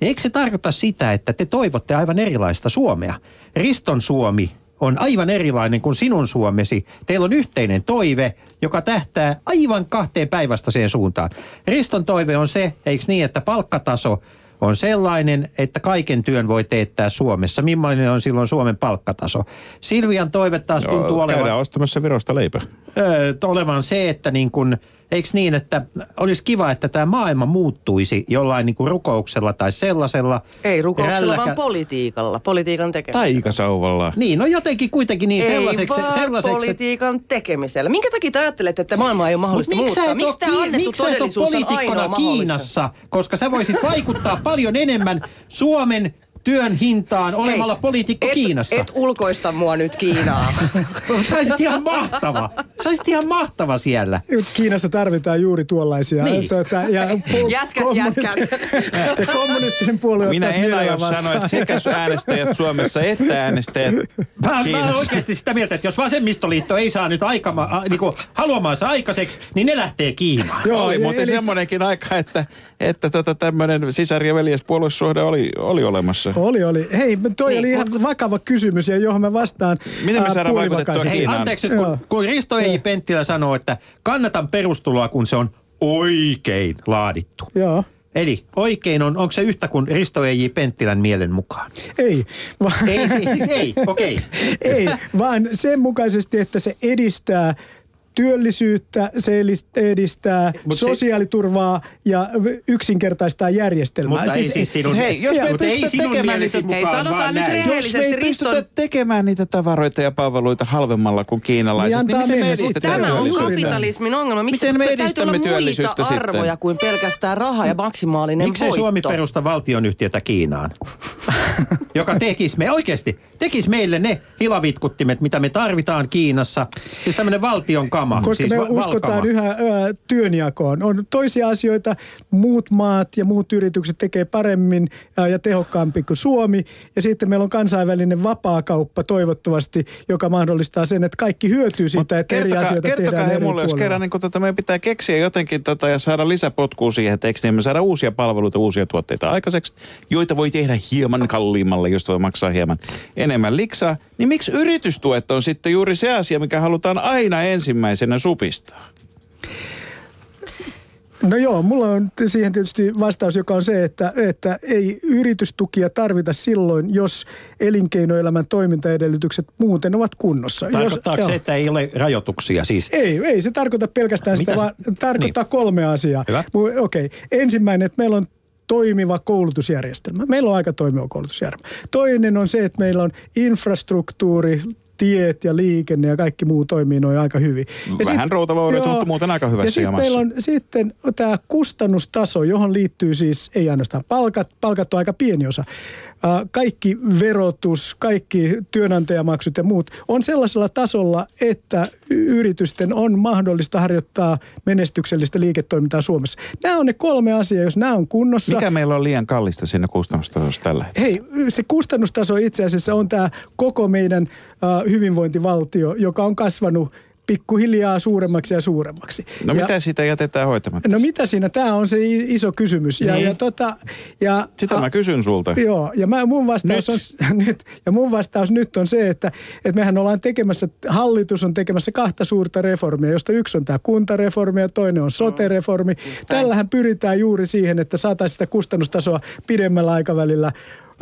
Niin eikö se tarkoita sitä, että te toivotte aivan erilaista Suomea? Riston Suomi on aivan erilainen kuin sinun Suomesi. Teillä on yhteinen toive, joka tähtää aivan kahteen päinvastaiseen suuntaan. Riston toive on se, eikö niin, että palkkataso on sellainen, että kaiken työn voi teettää Suomessa. Millainen on silloin Suomen palkkataso? Silvian toive taas tuntuu Joo, olevan ostamassa Virosta leipä. öö, olevan se, että niin kun, eikö niin, että olisi kiva, että tämä maailma muuttuisi jollain niin kuin rukouksella tai sellaisella. Ei rukouksella, rälläkä- vaan politiikalla. Politiikan tekemisellä. Taikasauvalla. Niin, no jotenkin kuitenkin niin Ei sellaiseksi. vaan sellaiseksi että- politiikan tekemisellä. Minkä takia te ajattelette, että maailma ei ole mahdollista Mut muuttaa? Miksi tämä annettu miksi sä et oo todellisuus on ainoa mahdollista? Kiinassa? Koska sä voisit vaikuttaa paljon enemmän Suomen työn hintaan olemalla Hei, poliitikko et, Kiinassa. Et ulkoista mua nyt Kiinaa. Sä olisit ihan mahtava. Sä olisit ihan mahtava siellä. Kiinassa tarvitaan juuri tuollaisia. Niin. Tuota, ja Jätkät, kommunisti- jätkät. ja kommunistinen puolue Minä en aio sanoa, että sekä äänestäjät Suomessa että äänestäjät Mä, mä olen Kiinassa. oikeasti sitä mieltä, että jos vasemmistoliitto ei saa nyt aikama, a, niinku, haluamaansa aikaiseksi, niin ne lähtee Kiinaan. Joo, oli muuten eli- semmoinenkin aika, että, että tota tämmöinen sisar- ja veljespuoluesuhde oli, oli olemassa. Oli, oli. Hei, toi Niin, oli ihan mut- vakava kysymys, ja johon mä vastaan Miten me saadaan vaikutettua puolivakaisesti. Hei, Kiinaan. anteeksi nyt, kun, kun Risto E. Penttilä sanoo, että kannatan perustuloa, kun se on oikein laadittu. Joo. Eli oikein on, onko se yhtä kuin Risto E.J. Penttilän mielen mukaan? Ei, vaan, Ei, siis, siis ei, okei. ei, vaan sen mukaisesti, että se edistää työllisyyttä, se edistää Mut se- sosiaaliturvaa ja yksinkertaistaa järjestelmää. Mutta ei siis sinun, Hei, jos me ei pystytä tekemään niitä- mukaan, Hei, sanotaan nyt rehellisesti. Jos me ei pystytä Riston- tekemään niitä tavaroita ja palveluita halvemmalla kuin kiinalaiset, Niin niin, miten me edistetään. Tämä on kapitalismin ongelma. Miksi Miten me edistämme työllisyyttä sitten? arvoja kuin pelkästään raha ja maksimaalinen Miksei voitto? Suomi perusta valtionyhtiötä Kiinaan? Joka tekisi me oikeasti, tekisi meille ne hilavitkuttimet, mitä me tarvitaan Kiinassa. Siis tämmöinen valtion kama. Koska siis me va- uskotaan valkama. yhä ö, työnjakoon. On toisia asioita, muut maat ja muut yritykset tekee paremmin ö, ja tehokkaampi kuin Suomi. Ja sitten meillä on kansainvälinen vapaakauppa toivottavasti, joka mahdollistaa sen, että kaikki hyötyy siitä, että eri kertokaa, asioita kertokaa tehdään eri mulle, jos puolilla. kerran niin tota, meidän pitää keksiä jotenkin tota, ja saada lisäpotkua siihen tekstiin, me saada uusia palveluita, uusia tuotteita aikaiseksi, joita voi tehdä hieman kalliimmalle, josta voi maksaa hieman enemmän liksaa, niin miksi yritystuet on sitten juuri se asia, mikä halutaan aina ensimmäisenä supistaa? No joo, mulla on siihen tietysti vastaus, joka on se, että, että ei yritystukia tarvita silloin, jos elinkeinoelämän toimintaedellytykset muuten ovat kunnossa. Tarkoittaako jos, se, joo. että ei ole rajoituksia siis? Ei, ei se tarkoita pelkästään sitä, Mitäs- vaan tarkoittaa niin. kolme asiaa. Okei, okay. ensimmäinen, että meillä on toimiva koulutusjärjestelmä. Meillä on aika toimiva koulutusjärjestelmä. Toinen on se, että meillä on infrastruktuuri, tiet ja liikenne ja kaikki muu toimii noin aika hyvin. Ja Vähän routavaurioita, joo. mutta muuten aika hyvässä Ja sitten jamassa. meillä on sitten tämä kustannustaso, johon liittyy siis ei ainoastaan palkat, palkat on aika pieni osa. Kaikki verotus, kaikki työnantajamaksut ja muut on sellaisella tasolla, että yritysten on mahdollista harjoittaa menestyksellistä liiketoimintaa Suomessa. Nämä on ne kolme asiaa, jos nämä on kunnossa. Mikä meillä on liian kallista siinä kustannustasossa tällä hetkellä? Hei, se kustannustaso itse asiassa on tämä koko meidän hyvinvointivaltio, joka on kasvanut pikkuhiljaa suuremmaksi ja suuremmaksi. No ja, mitä siitä jätetään hoitamatta? No mitä siinä? Tämä on se iso kysymys. Ja, Niin. ja, tota, ja, Sitä mä kysyn sulta. Joo, ja mä, mun vastaus Nyt. on nyt, ja mun vastaus nyt on se, että, että mehän ollaan tekemässä, hallitus on tekemässä kahta suurta reformia, josta yksi on tämä kuntareformi ja toinen on sote-reformi. Tällähän pyritään juuri siihen, että saataisiin sitä kustannustasoa pidemmällä aikavälillä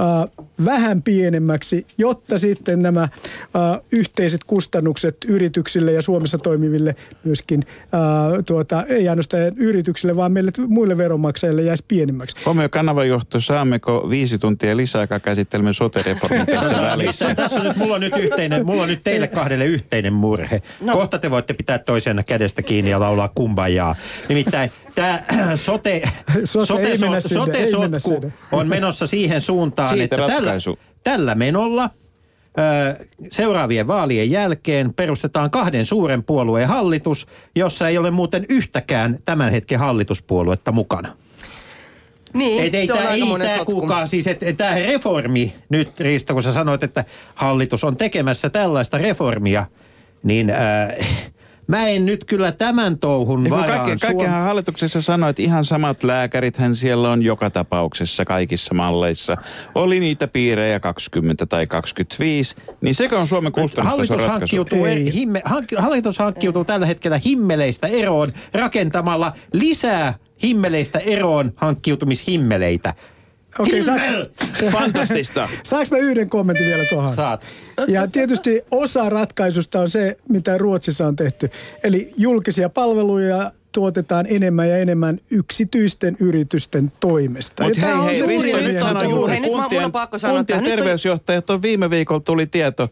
äh, vähän pienemmäksi, jotta sitten nämä äh, yhteiset kustannukset yrityksille ja Suomessa toimiville myöskin, äh, tuota, ei ainoastaan yrityksille, vaan meille muille veronmaksajille jäisi pienimmäksi. Huomio kanavanjohto, saammeko viisi tuntia lisäaikaa käsittelemme sote-reformin tässä välissä? Tässä on nyt, mulla on nyt, yhteinen, mulla on nyt teille kahdelle yhteinen murhe. No. Kohta te voitte pitää toisena kädestä kiinni ja laulaa kumbajaa. Nimittäin tämä sote, Sote, ei mennä sinne, sote ei mennä sotku sinne. on menossa siihen suuntaan, Siitä että tällä, ratkaisu. tällä menolla ö, seuraavien vaalien jälkeen perustetaan kahden suuren puolueen hallitus, jossa ei ole muuten yhtäkään tämän hetken hallituspuoluetta mukana. Niin, Ei, ei se on tämä, ei tämä kukaan, siis että tämä reformi nyt, Riista, kun sä sanoit, että hallitus on tekemässä tällaista reformia, niin äh, mä en nyt kyllä tämän touhun varaan. kaikki, Suom- kaikkihan hallituksessa sanoi, että ihan samat lääkärithän siellä on joka tapauksessa kaikissa malleissa. Oli niitä piirejä 20 tai 25, niin sekö on Suomen kustannustason Hallitus hankkiutuu, Ei. himme, hankki, hallitus hankkiutuu tällä hetkellä himmeleistä eroon rakentamalla lisää himmeleistä eroon hankkiutumishimmeleitä. Okei, saaks, Fantastista. saaks mä yhden kommentin vielä tuohon? Saat. Ja tietysti osa ratkaisusta on se, mitä Ruotsissa on tehty. Eli julkisia palveluja tuotetaan enemmän ja enemmän yksityisten yritysten toimesta. Mutta Ja hei, tää on hei, se juuri Risto nyt on juuri, Hei, nyt mä- kuntien, pakko sanoa, kuntien että nyt on- terveysjohtajat on viime viikolla tuli tieto,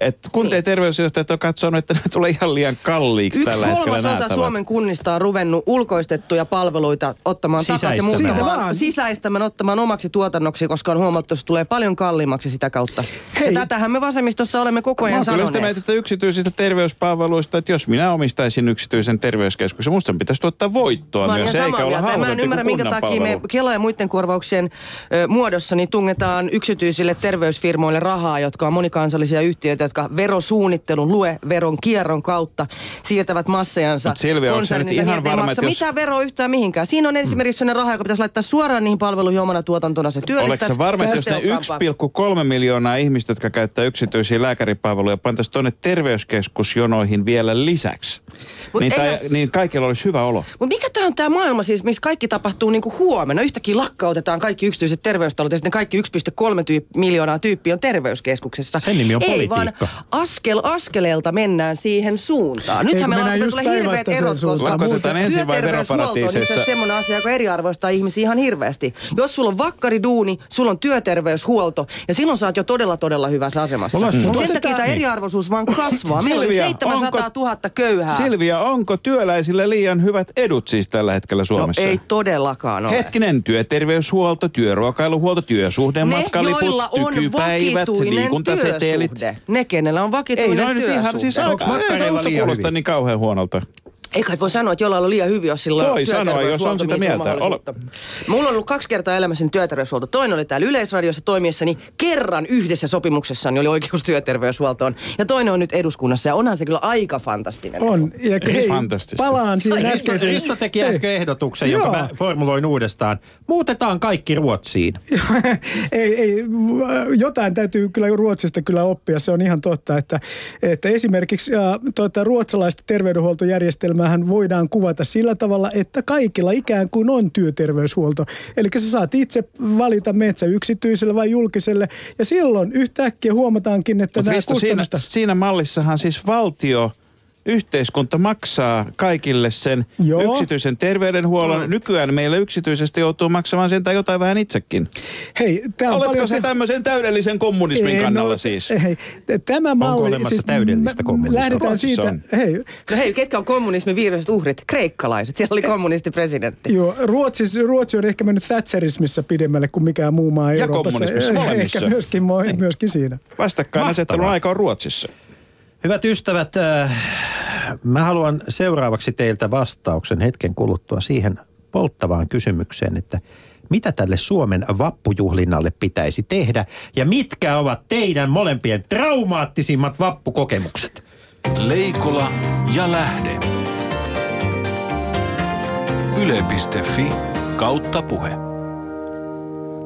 että kuntien terveysjohtajat on katsonut, että ne tulee ihan liian kalliiksi Yksi tällä hetkellä kolmasosa nähtävät. Suomen kunnista on ruvennut ulkoistettuja palveluita ottamaan takaisin ja muuttamaan, vaan. sisäistämään, ottamaan omaksi tuotannoksi, koska on huomattu, että se tulee paljon kalliimmaksi sitä kautta. Hei. Ja tätähän me vasemmistossa olemme koko Mä ajan sitä sanoneet. mieltä, että yksityisistä terveyspalveluista, että jos minä omistaisin yksityisen terveyskeskuksen, musta pitäisi tuottaa voittoa Mä myös, eikä olla Mä en ymmärrä, minkä takia me. Kela ja muiden korvauksien ö, muodossa niin tungetaan yksityisille terveysfirmoille rahaa, jotka on monikansallisia yhtiöitä, jotka verosuunnittelun, lue veron kierron kautta siirtävät massejansa Mut Silvia, onko sä nyt konsernille ihan varma, maksa että jos- mitään veroa yhtään mihinkään. Siinä on esimerkiksi sellainen raha, joka pitäisi laittaa suoraan niihin palveluihin omana tuotantona. Se Oletko työllistäisi. sä varma, että jos ne tehokkaampaa. 1,3 miljoonaa ihmistä, jotka käyttää yksityisiä lääkäripalveluja, pantaisiin tuonne terveyskeskusjonoihin vielä lisäksi, Mut niin, eihän- tai, niin kaikilla olisi hyvä olo. Mutta mikä tämä on tämä maailma siis, missä kaikki tapahtuu niinku huomenna? Yhtäkkiä lakkautetaan kaikki yksityiset terveystalot ja sitten kaikki 1,3 tyyp- miljoonaa tyyppiä on terveyskeskuksessa. Sen nimi on Ei vaan politiikka. askel askeleelta mennään siihen suuntaan. Nythän Eikö meillä mennään alkaa just tulla hirveät erot, koska työterveyshuolto on itse veroparatiiseissa? asiassa semmoinen asia, joka eriarvoistaa ihmisiä ihan hirveästi. Jos sulla on vakkariduuni, sulla on työterveyshuolto ja silloin sä oot jo todella todella hyvässä asemassa. Olisi- Mm. Sen takia tämä niin. eriarvoisuus vaan kasvaa. Meillä oli Silvia, 700 000 köyhää. Silvia, onko työläisillä liian hyvät edut siis tällä hetkellä No Suomessa? ei todellakaan ole. Hetkinen, työterveyshuolto, työruokailuhuolto, työsuhdematkaliput, ne, joilla on tykypäivät, liikuntasetelit. työsuhde. Ne, kenellä on Ei vakituinen noin nyt työsuhde. ihan, siis Onks aika, ei musta liian kuulosta hyvin? niin kauhean huonolta. Ei kai voi sanoa, että jollain on liian hyvin, jos sillä on Voi sanoa, jos on sitä mieltä. Mulla on ollut kaksi kertaa elämässäni työterveyshuolto. Toinen oli täällä Yleisradiossa toimiessani kerran yhdessä sopimuksessani oli oikeus työterveyshuoltoon. Ja toinen on nyt eduskunnassa ja onhan se kyllä aika fantastinen. On. Ja hei, Fantastista. palaan siihen äskeiseen. Risto teki Hei. äsken ehdotuksen, jonka Joo. mä formuloin uudestaan. Muutetaan kaikki Ruotsiin. ei, ei, jotain täytyy kyllä Ruotsista kyllä oppia, se on ihan totta, että, että esimerkiksi äh, tuota, ruotsalaista terveydenhuoltojärjestelmäähän voidaan kuvata sillä tavalla, että kaikilla ikään kuin on työterveyshuolto. Eli sä saat itse valita metsä yksityiselle vai julkiselle, ja silloin yhtäkkiä huomataankin, että Mutta nämä Risto, siinä, kustannusta... siinä mallissahan siis valtio yhteiskunta maksaa kaikille sen Joo. yksityisen terveydenhuollon. Mm. Nykyään meillä yksityisesti joutuu maksamaan sen tai jotain vähän itsekin. Hei, tää on Oletko paljon... se tämmöisen täydellisen kommunismin Ei, kannalla no, siis? Hei, tämä malli... olemassa täydellistä mä- kommunismia? Lähdetään Ruotsissa siitä... on. Hei, No hei, ketkä on kommunismin viimeiset uhrit? Kreikkalaiset. Siellä oli kommunistipresidentti. Joo, Ruotsi, Ruotsi on ehkä mennyt Thatcherismissa pidemmälle kuin mikään muu maa Ja Euroopassa. kommunismissa, Eh, molemmissa. Ehkä myöskin, mo- myöskin siinä. Vastakkainasettelun aika on Ruotsissa. Hyvät ystävät, äh, mä haluan seuraavaksi teiltä vastauksen hetken kuluttua siihen polttavaan kysymykseen, että mitä tälle Suomen vappujuhlinnalle pitäisi tehdä ja mitkä ovat teidän molempien traumaattisimmat vappukokemukset? Leikola ja lähde. Yle.fi kautta puhe.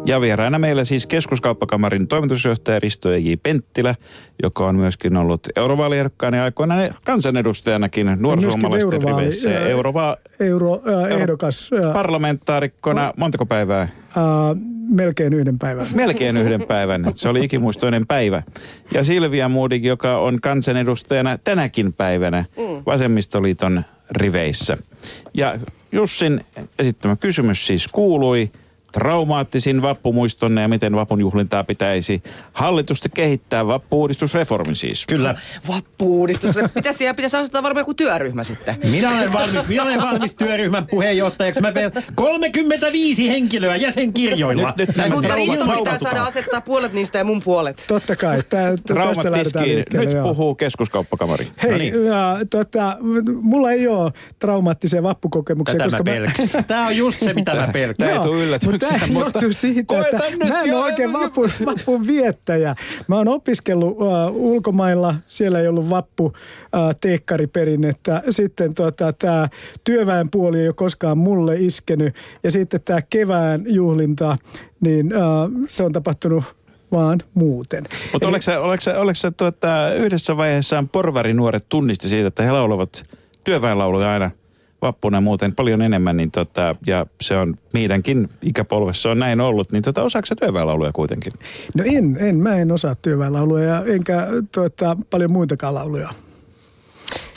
Ja vieraana meillä siis keskuskauppakamarin toimitusjohtaja Risto J. Penttilä, joka on myöskin ollut eurovaaliehdokkaan ja aikoinaan kansanedustajanakin eurovaali- riveissä. Eurova, Euro, äh, ehdokas äh, parlamentaarikkona, montako päivää? äh, melkein yhden päivän. Melkein yhden päivän. Se oli ikimuistoinen päivä. Ja Silvia Moodig, joka on kansanedustajana tänäkin päivänä Vasemmistoliiton riveissä. Ja Jussin esittämä kysymys siis kuului, traumaattisin vappumuistonne ja miten vapun juhlintaa pitäisi hallitusta kehittää vappu-uudistusreformi siis. Kyllä. Vappu-uudistus. Pitäisi, siellä pitäisi asettaa varmaan joku työryhmä sitten. Minä olen valmis, minä olen valmis työryhmän puheenjohtajaksi. Mä teen 35 henkilöä jäsenkirjoilla. Nyt- nyt Mutta Risto pitää saada asettaa puolet niistä ja mun puolet. Totta kai. Tää, tästä lähdetään. Nyt joo. puhuu keskuskauppakamari. Hei, No niin. ja, tota, mulla ei ole traumaattisia vappukokemuksia. Tätä koska mä pelkäsin. Tämä on just se, mitä mä pelkäsin. Tämä ei tule yllätyksenä, Mutta tämä mutta johtuu siitä, että nyt mä en ole oikein vapun, vapun viettäjä. Mä oon opiskellut uh, ulkomailla, siellä ei ollut vappu uh, teekkariperinnettä. Sitten tota, tämä työväenpuoli ei ole koskaan mulle iskenyt. Ja sitten tämä kevään juhlinta, niin uh, se on tapahtunut vaan muuten. Mutta oliko se, oliko se, oliko se tuota, yhdessä vaiheessaan porvarinuoret tunnisti siitä, että he laulavat työväenlauluja aina vappuna muuten paljon enemmän, niin tota, ja se on meidänkin ikäpolvessa on näin ollut, niin tota, osaako työväenlauluja kuitenkin? No en, en, mä en osaa työväenlauluja enkä tuota, paljon muitakaan lauluja.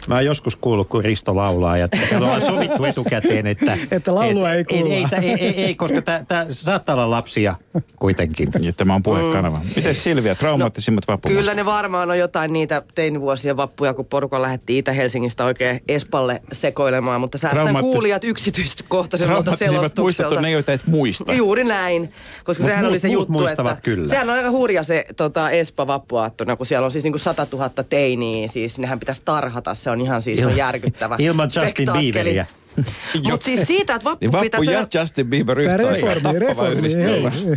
Mä oon joskus kuullut, kun Risto laulaa ja siellä on sovittu etukäteen, että... Että laulua ei kuulla. Ei, ei, ei, ei, ei koska tämä saattaa olla lapsia kuitenkin. Ja tämä on puhekanava. Mm. Miten Silvia, traumaattisimmat no, Kyllä ne varmaan on jotain niitä teinivuosien vappuja, kun porukka lähetti Itä-Helsingistä oikein Espalle sekoilemaan, mutta säästän Traumatti- kuulijat yksityiskohtaisemmalta Traumatisimmat muistot selostukselta. on ne, joita et muista. Juuri näin, koska Mut sehän muut- oli se muut juttu, että kyllä. sehän on aika hurja se tota, Espa vappuaattona, kun siellä on siis niinku 100 000 teiniä, siis nehän pitäisi tarhata, se on ihan siis se on Il- järkyttävä ilman Justin spektaakkeli. Bieberia. Mutta siis siitä, että vappu Niin Vappu pitäisi... ja Justin Bieber yhtä aikaa. reformi, reformi,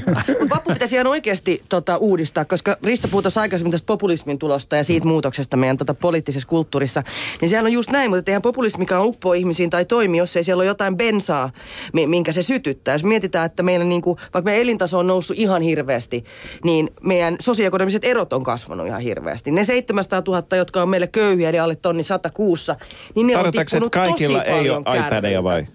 Vappu pitäisi ihan oikeasti tota, uudistaa, koska Risto puhui tuossa aikaisemmin tästä populismin tulosta ja siitä muutoksesta meidän tota, poliittisessa kulttuurissa. Niin sehän on just näin, mutta eihän populismikaan uppoa ihmisiin tai toimi, jos ei siellä ole jotain bensaa, mi- minkä se sytyttää. Jos mietitään, että meillä niinku, vaikka meidän elintaso on noussut ihan hirveästi, niin meidän sosioekonomiset erot on kasvanut ihan hirveästi. Ne 700 000, jotka on meille köyhiä, eli alle tonni 100 kuussa, niin ne on Tarkoitatko, tippunut kaikilla tosi ei paljon ole kärryiltä. vai?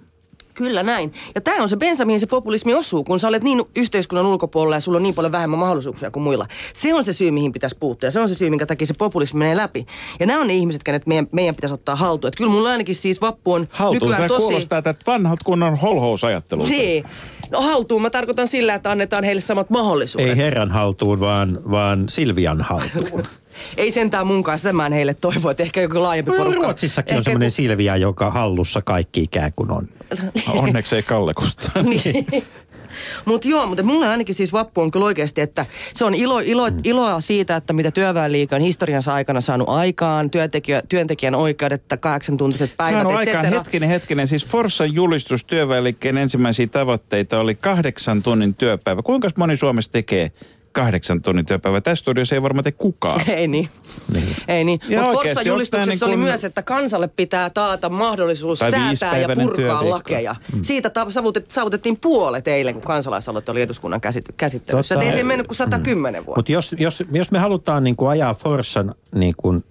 Kyllä näin. Ja tämä on se bensa, mihin se populismi osuu, kun sä olet niin yhteiskunnan ulkopuolella ja sulla on niin paljon vähemmän mahdollisuuksia kuin muilla. Se on se syy, mihin pitäisi puuttua ja se on se syy, minkä takia se populismi menee läpi. Ja nämä on ne ihmiset, kenet meidän, meidän pitäisi ottaa haltuun. Että kyllä mulla ainakin siis vappu on Haltuun. Tämä nykyään tosi... kuulostaa tätä vanhat kunnon holhousajattelulta. Niin. No haltuun mä tarkoitan sillä, että annetaan heille samat mahdollisuudet. Ei herran haltuun, vaan, vaan Silvian haltuun. Ei sentään mun kanssa, sitä mä en heille toivo, että ehkä joku laajempi porukka. Ruotsissakin on Ehkä semmoinen joku- Silvia, joka hallussa kaikki ikään kuin on. Onneksi ei Kalle Kusta. Niin. Mutta joo, mutta mulle ainakin siis vappu on kyllä oikeasti, että se on ilo, ilo, iloa siitä, että mitä työväenliike on historiansa aikana saanut aikaan, työntekijä, työntekijän oikeudet, kahdeksan tuntiset päivät, Saanut et aikaan cetera. hetkinen, hetkinen. Siis Forssan julistus työväenliikkeen ensimmäisiä tavoitteita oli kahdeksan tunnin työpäivä. Kuinka moni Suomessa tekee kahdeksan tunnin työpäivä? Tässä studiossa ei varmaan tee kukaan. Ei niin. Niin. Ei niin. Mutta Forssan julistuksessa niin oli kuin- myös, että kansalle pitää taata mahdollisuus Tai säätää ja purkaa työviikko. lakeja. Siitä ta- saavutet, saavutettiin puolet eilen, kun kansalaisaloite oli eduskunnan käsit- käsittelyssä. Totta. Et ei se mennyt kuin 110 vuotta. Mutta jos, jos, jos me halutaan niin kuin ajaa Forssan niin kuin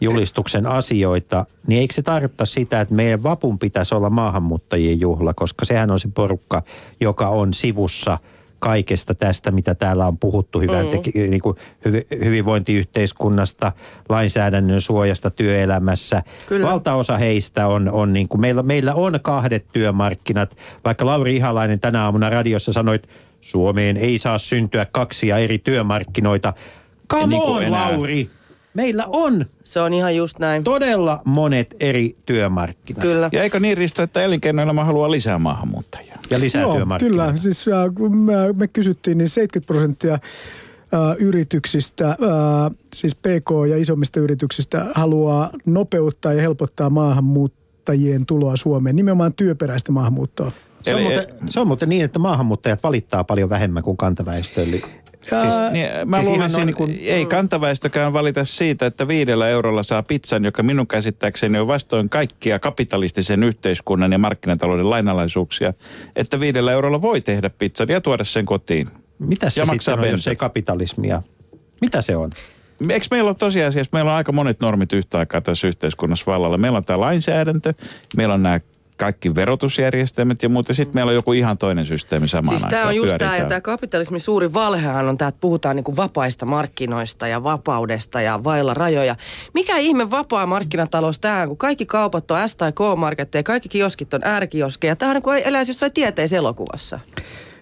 julistuksen asioita, niin eikö se tarkoita sitä, että meidän vapun pitäisi olla maahanmuuttajien juhla, koska sehän on se porukka, joka on sivussa kaikesta tästä, mitä täällä on puhuttu hyvän teki, niin kuin hyvi, hyvinvointiyhteiskunnasta, lainsäädännön suojasta työelämässä. Kyllä. Valtaosa heistä on, on niin kuin, meillä, meillä on kahdet työmarkkinat. Vaikka Lauri Ihalainen tänä aamuna radiossa sanoi, että Suomeen ei saa syntyä kaksia eri työmarkkinoita. Come Niin on, enää. Lauri! Meillä on Se on ihan just näin. todella monet eri työmarkkinat. Kyllä. Ja eikö niin Risto, että elinkeinoelämä haluaa lisää maahanmuuttajia? Ja lisää Joo, työmarkkinoita. kyllä. Siis äh, kun me, me kysyttiin, niin 70 prosenttia äh, yrityksistä, äh, siis PK- ja isommista yrityksistä haluaa nopeuttaa ja helpottaa maahanmuuttajien tuloa Suomeen, nimenomaan työperäistä maahanmuuttoa. Se on, muuten, se on muuten niin, että maahanmuuttajat valittaa paljon vähemmän kuin kantaväestö. Eli Siis, niin, mä siis luulisin, noin niin kuin- ei kantaväestökään valita siitä, että viidellä eurolla saa pizzan, joka minun käsittääkseni on vastoin kaikkia kapitalistisen yhteiskunnan ja markkinatalouden lainalaisuuksia, että viidellä eurolla voi tehdä pizzan ja tuoda sen kotiin. mitä se Ja maksaa on, jos ei kapitalismia? Mitä se on? Eikö meillä ole tosiasiassa, meillä on aika monet normit yhtä aikaa tässä yhteiskunnassa vallalla. Meillä on tämä lainsäädäntö, meillä on nämä kaikki verotusjärjestelmät ja muuta. Sitten meillä on joku ihan toinen systeemi samaan Siis aikaan. tämä on just tämä, ja tämä kapitalismin suuri valhehan on tämä, että puhutaan niinku vapaista markkinoista ja vapaudesta ja vailla rajoja. Mikä ihme vapaa markkinatalous tämä on, kun kaikki kaupat on S- tai K-marketteja, kaikki kioskit on äärikioskeja. Tämä on niin kuin eläisi jossain tieteiselokuvassa.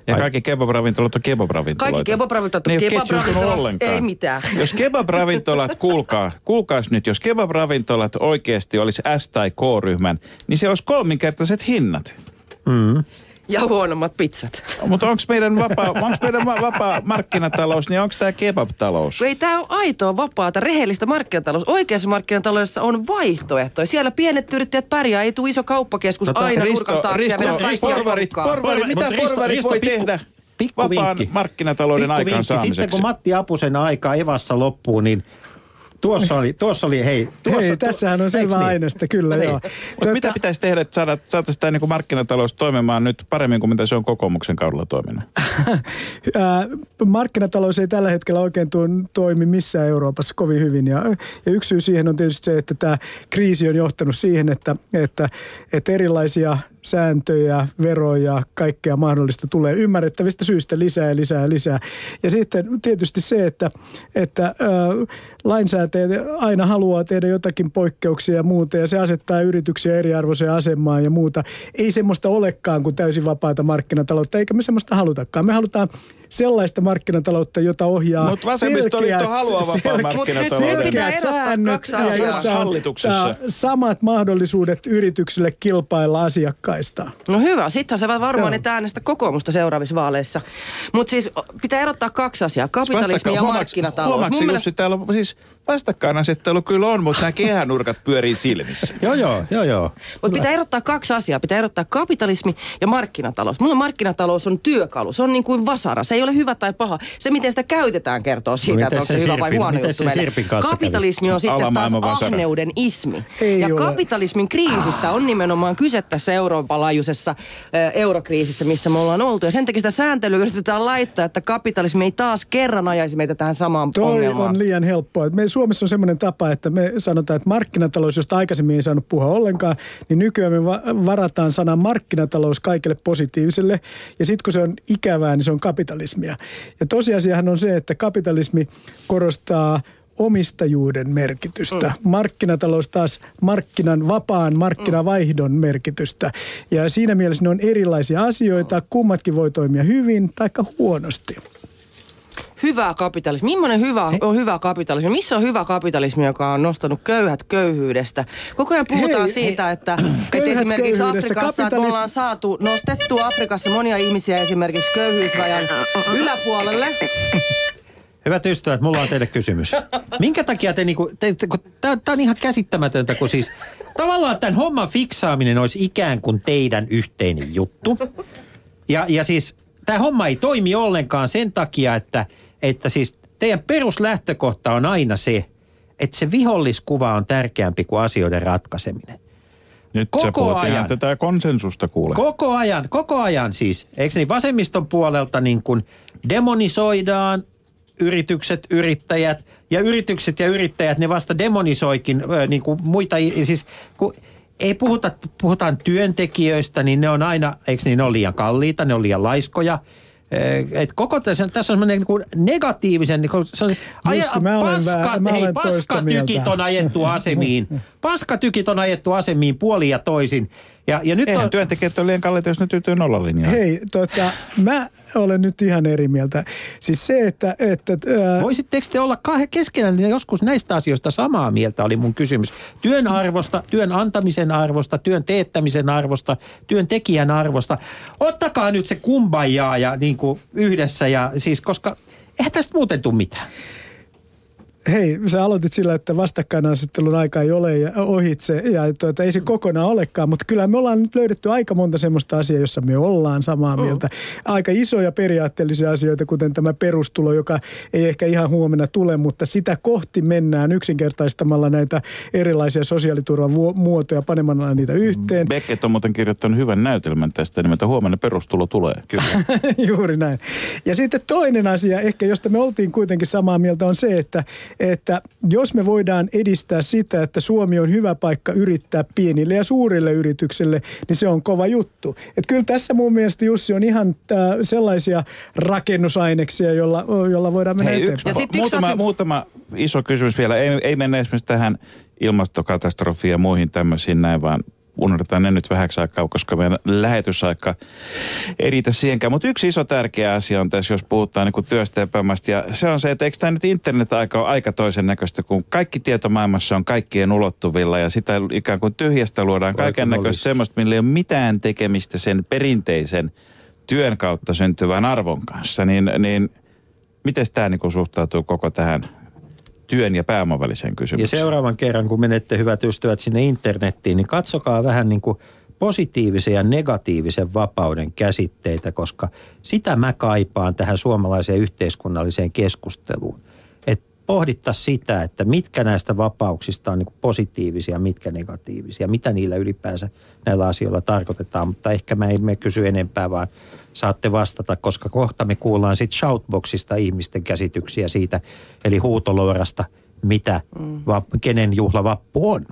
Ja kaikki kebab-ravintolat on kebab-ravintoloita. Kaikki kebab-ravintolat on kebab-ravintolat, ei mitään. Jos kebab-ravintolat, kuulkaa, kuulkaas nyt, jos kebab-ravintolat oikeasti olisi S- tai K-ryhmän, niin se olisi kolminkertaiset hinnat. Ja huonommat pizzat. Mutta onko meidän, vapaa, onks meidän va- vapaa markkinatalous, niin onko tämä kebab-talous? Ei tämä ole aitoa, vapaata, rehellistä markkinatalous. Oikeassa markkinataloudessa on vaihtoehtoja. Siellä pienet yrittäjät pärjää, ei tule iso kauppakeskus Tota, aina Risto- nurkan taakse ja Risto- vedä kaikkia porvarit, porvarit, mitä Risto- porvarit Risto, voi pikku- tehdä pikku vapaan vinkki. markkinatalouden Pikku aikaan vinkki. Sitten kun Matti Apusen aika Evassa loppuu, niin tuossa oli, tuossa oli hei. Tuossa, Hei, tässähän on selvä niin? aineesta, kyllä No joo. Mutta mitä pitäisi tehdä, että saada, saataisiin tämä niin markkinatalous toimimaan nyt paremmin kuin mitä se on kokoomuksen kaudella toiminut? Markkinatalous ei tällä hetkellä oikein tuon, toimi missään Euroopassa kovin hyvin. Ja, ja yksi syy siihen on tietysti se, että tämä kriisi on johtanut siihen, että, että, että erilaisia sääntöjä, veroja, kaikkea mahdollista tulee ymmärrettävistä syistä lisää ja lisää ja lisää. Ja sitten tietysti se, että, että ää, lainsäätäjät aina haluaa tehdä jotakin poikkeuksia ja muuta, ja se asettaa yrityksiä eriarvoiseen asemaan ja muuta. Ei semmoista olekaan kuin täysin vapaata markkinataloutta, eikä me semmoista halutakaan. Me halutaan sellaista markkinataloutta, jota ohjaa Mut vasemmistoliitto selkeät- haluaa markkinatalouden. Nyt pitää erottaa ja asiaa. jossa on Hallituksessa. ää, samat mahdollisuudet yrityksille kilpailla asiakkaista. No hyvä, sittenhän sä varmaan Joo. et äänestä kokoomusta seuraavissa vaaleissa. Mutta siis pitää erottaa kaksi asiaa, kapitalismi ja markkinatalous. Jussi, täällä on siis vastakkainasettelu kyllä on, mutta nämä kehänurkat pyörii silmissä. Joo, joo, joo, joo. Mutta pitää erottaa kaksi asiaa. Pitää erottaa kapitalismi ja markkinatalous. Mulla markkinatalous on työkalu. Se on niin kuin vasara. Se ei ole hyvä tai paha. Se, miten sitä käytetään, kertoo siitä, miten että onko se, se hyvä vai huono juttu meille. Kapitalismi on sitten taas ahneuden ismi. Ei ja ole. kapitalismin kriisistä on nimenomaan kyse tässä Euroopan laajuisessa äh, eurokriisissä, missä me ollaan oltu. Ja sen takia sitä sääntelyä yritetään laittaa, että kapitalismi ei taas kerran ajaisi meitä tähän samaan Toi ongelmaan. on liian helppoa. Me Suomessa on semmoinen tapa, että me sanotaan, että markkinatalous, josta aikaisemmin ei saanut puhua ollenkaan, niin nykyään me va- varataan sana markkinatalous kaikille positiiviselle. Ja sitten kun se on ikävää, niin se on kapitalismia. Ja tosiasiahan on se, että kapitalismi korostaa omistajuuden merkitystä. Mm. Markkinatalous taas markkinan, vapaan markkinavaihdon merkitystä. Ja siinä mielessä ne on erilaisia asioita. Kummatkin voi toimia hyvin tai huonosti. Hyvä kapitalismi. Millainen hyvä on hyvä kapitalismi? Missä on hyvä kapitalismi, joka on nostanut köyhät köyhyydestä? Koko ajan puhutaan Hei, siitä, että, että Köyhät esimerkiksi. Afrikassa, että me ollaan saatu nostettu Afrikassa monia ihmisiä esimerkiksi köyhyysrajan yläpuolelle. Hyvät ystävät, mulla on teille kysymys. Minkä takia te niinku, te, te, kun tää, tää on ihan käsittämätöntä, kun siis tavallaan tämän homman fiksaaminen olisi ikään kuin teidän yhteinen juttu. Ja, ja siis tämä homma ei toimi ollenkaan sen takia, että, että siis teidän peruslähtökohta on aina se, että se viholliskuva on tärkeämpi kuin asioiden ratkaiseminen. Nyt Koko sä ajan. tätä konsensusta kuule. Koko ajan, koko ajan siis, eikö niin vasemmiston puolelta niin kuin demonisoidaan yritykset, yrittäjät ja yritykset ja yrittäjät, ne vasta demonisoikin niin kuin muita, siis kun ei puhuta, puhutaan työntekijöistä, niin ne on aina, eikö niin, ne on liian kalliita, ne on liian laiskoja. Eh, Et koko tässä, tässä on semmoinen niin negatiivisen, niin kuin, se on, Jussi, mä olen vä- mä hei, olen paskatykit on ajettu asemiin. Paskatykit on ajettu asemiin puoli ja toisin. Ja, ja nyt Eihän on, työntekijät ole liian kalliita, jos ne tyytyy nollalinjaan. Hei, tota, mä olen nyt ihan eri mieltä. Siis se, että... että ää, Voisitteko te olla kahden keskenään niin joskus näistä asioista samaa mieltä, oli mun kysymys. Työn arvosta, työn antamisen arvosta, työn teettämisen arvosta, työntekijän arvosta. Ottakaa nyt se kumbajaa ja niin kuin yhdessä, ja siis koska eihän tästä muuten tule mitään. Hei, sä aloitit sillä, että vastakkainasettelun aika ei ole ja ohitse, ja tuota, ei se kokonaan olekaan, mutta kyllä me ollaan nyt löydetty aika monta semmoista asiaa, jossa me ollaan samaa mieltä. Aika isoja periaatteellisia asioita, kuten tämä perustulo, joka ei ehkä ihan huomenna tule, mutta sitä kohti mennään yksinkertaistamalla näitä erilaisia sosiaaliturvan muotoja, panemalla niitä yhteen. Beckett on muuten kirjoittanut hyvän näytelmän tästä, nimeltä huomenna perustulo tulee. Kyllä. Juuri näin. Ja sitten toinen asia, ehkä josta me oltiin kuitenkin samaa mieltä, on se, että, että jos me voidaan edistää sitä, että Suomi on hyvä paikka yrittää pienille ja suurille yrityksille, niin se on kova juttu. Et kyllä tässä mun mielestä Jussi on ihan tää, sellaisia rakennusaineksia, jolla, jolla voidaan mennä Hei, eteenpäin. yksi, Ja sit yksi muutama, asia- muutama iso kysymys vielä. Ei, ei mennä esimerkiksi tähän ilmastokatastrofiin ja muihin tämmöisiin näin, vaan unohdetaan ne nyt vähäksi aikaa, koska meidän lähetysaika ei riitä siihenkään. Mutta yksi iso tärkeä asia on tässä, jos puhutaan niin työstä ja päämästä, ja se on se, että eikö tämä nyt internet-aika ole aika toisen näköistä, kun kaikki tieto maailmassa on kaikkien ulottuvilla, ja sitä ikään kuin tyhjästä luodaan kaiken näköistä semmoista, millä ei ole mitään tekemistä sen perinteisen työn kautta syntyvän arvon kanssa, niin, niin miten tämä niin suhtautuu koko tähän työn ja pääoman väliseen Ja kysymykseen? seuraavan kerran, kun menette hyvät ystävät sinne internettiin, niin katsokaa vähän niin kuin positiivisen ja negatiivisen vapauden käsitteitä, koska sitä mä kaipaan tähän suomalaiseen yhteiskunnalliseen keskusteluun. Pohdittaisiin sitä, että mitkä näistä vapauksista on niin positiivisia, mitkä negatiivisia, mitä niillä ylipäänsä näillä asioilla tarkoitetaan, mutta ehkä mä emme kysy enempää, vaan saatte vastata, koska kohta me kuullaan sitten shoutboxista ihmisten käsityksiä siitä, eli huutoloorasta, mitä, va, kenen juhlavappu on.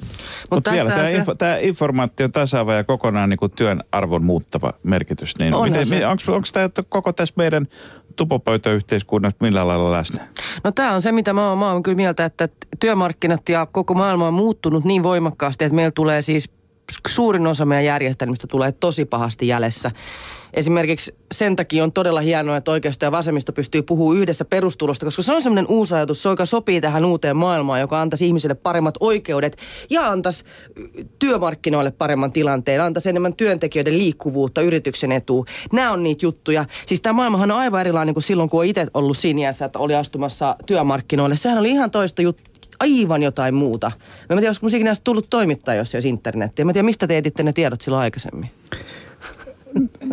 Mutta vielä tässähän tämä, se- info, tämä informaation tasaava ja kokonaan niin kuin työn arvon muuttava merkitys. Niin onko tämä koko tässä meidän tupopöytäyhteiskunnassa millä lailla läsnä? No tämä on se, mitä mä oon, mä oon kyllä mieltä, että työmarkkinat ja koko maailma on muuttunut niin voimakkaasti, että meillä tulee siis suurin osa meidän järjestelmistä tulee tosi pahasti jäljessä. Esimerkiksi sen takia on todella hienoa, että oikeisto ja vasemmisto pystyy puhumaan yhdessä perustulosta, koska se on semmoinen uusi ajatus, joka sopii tähän uuteen maailmaan, joka antaisi ihmisille paremmat oikeudet ja antaisi työmarkkinoille paremman tilanteen, antaisi enemmän työntekijöiden liikkuvuutta, yrityksen etua. Nämä on niitä juttuja. Siis tämä maailmahan on aivan erilainen kuin silloin, kun on itse ollut siinä iässä, että oli astumassa työmarkkinoille. Sehän oli ihan toista juttua aivan jotain muuta. Mä en tiedä, olisiko musiikin näistä tullut toimittaa, jos ei olisi internetiä. Mä en tiedä, mistä te etitte ne tiedot silloin aikaisemmin.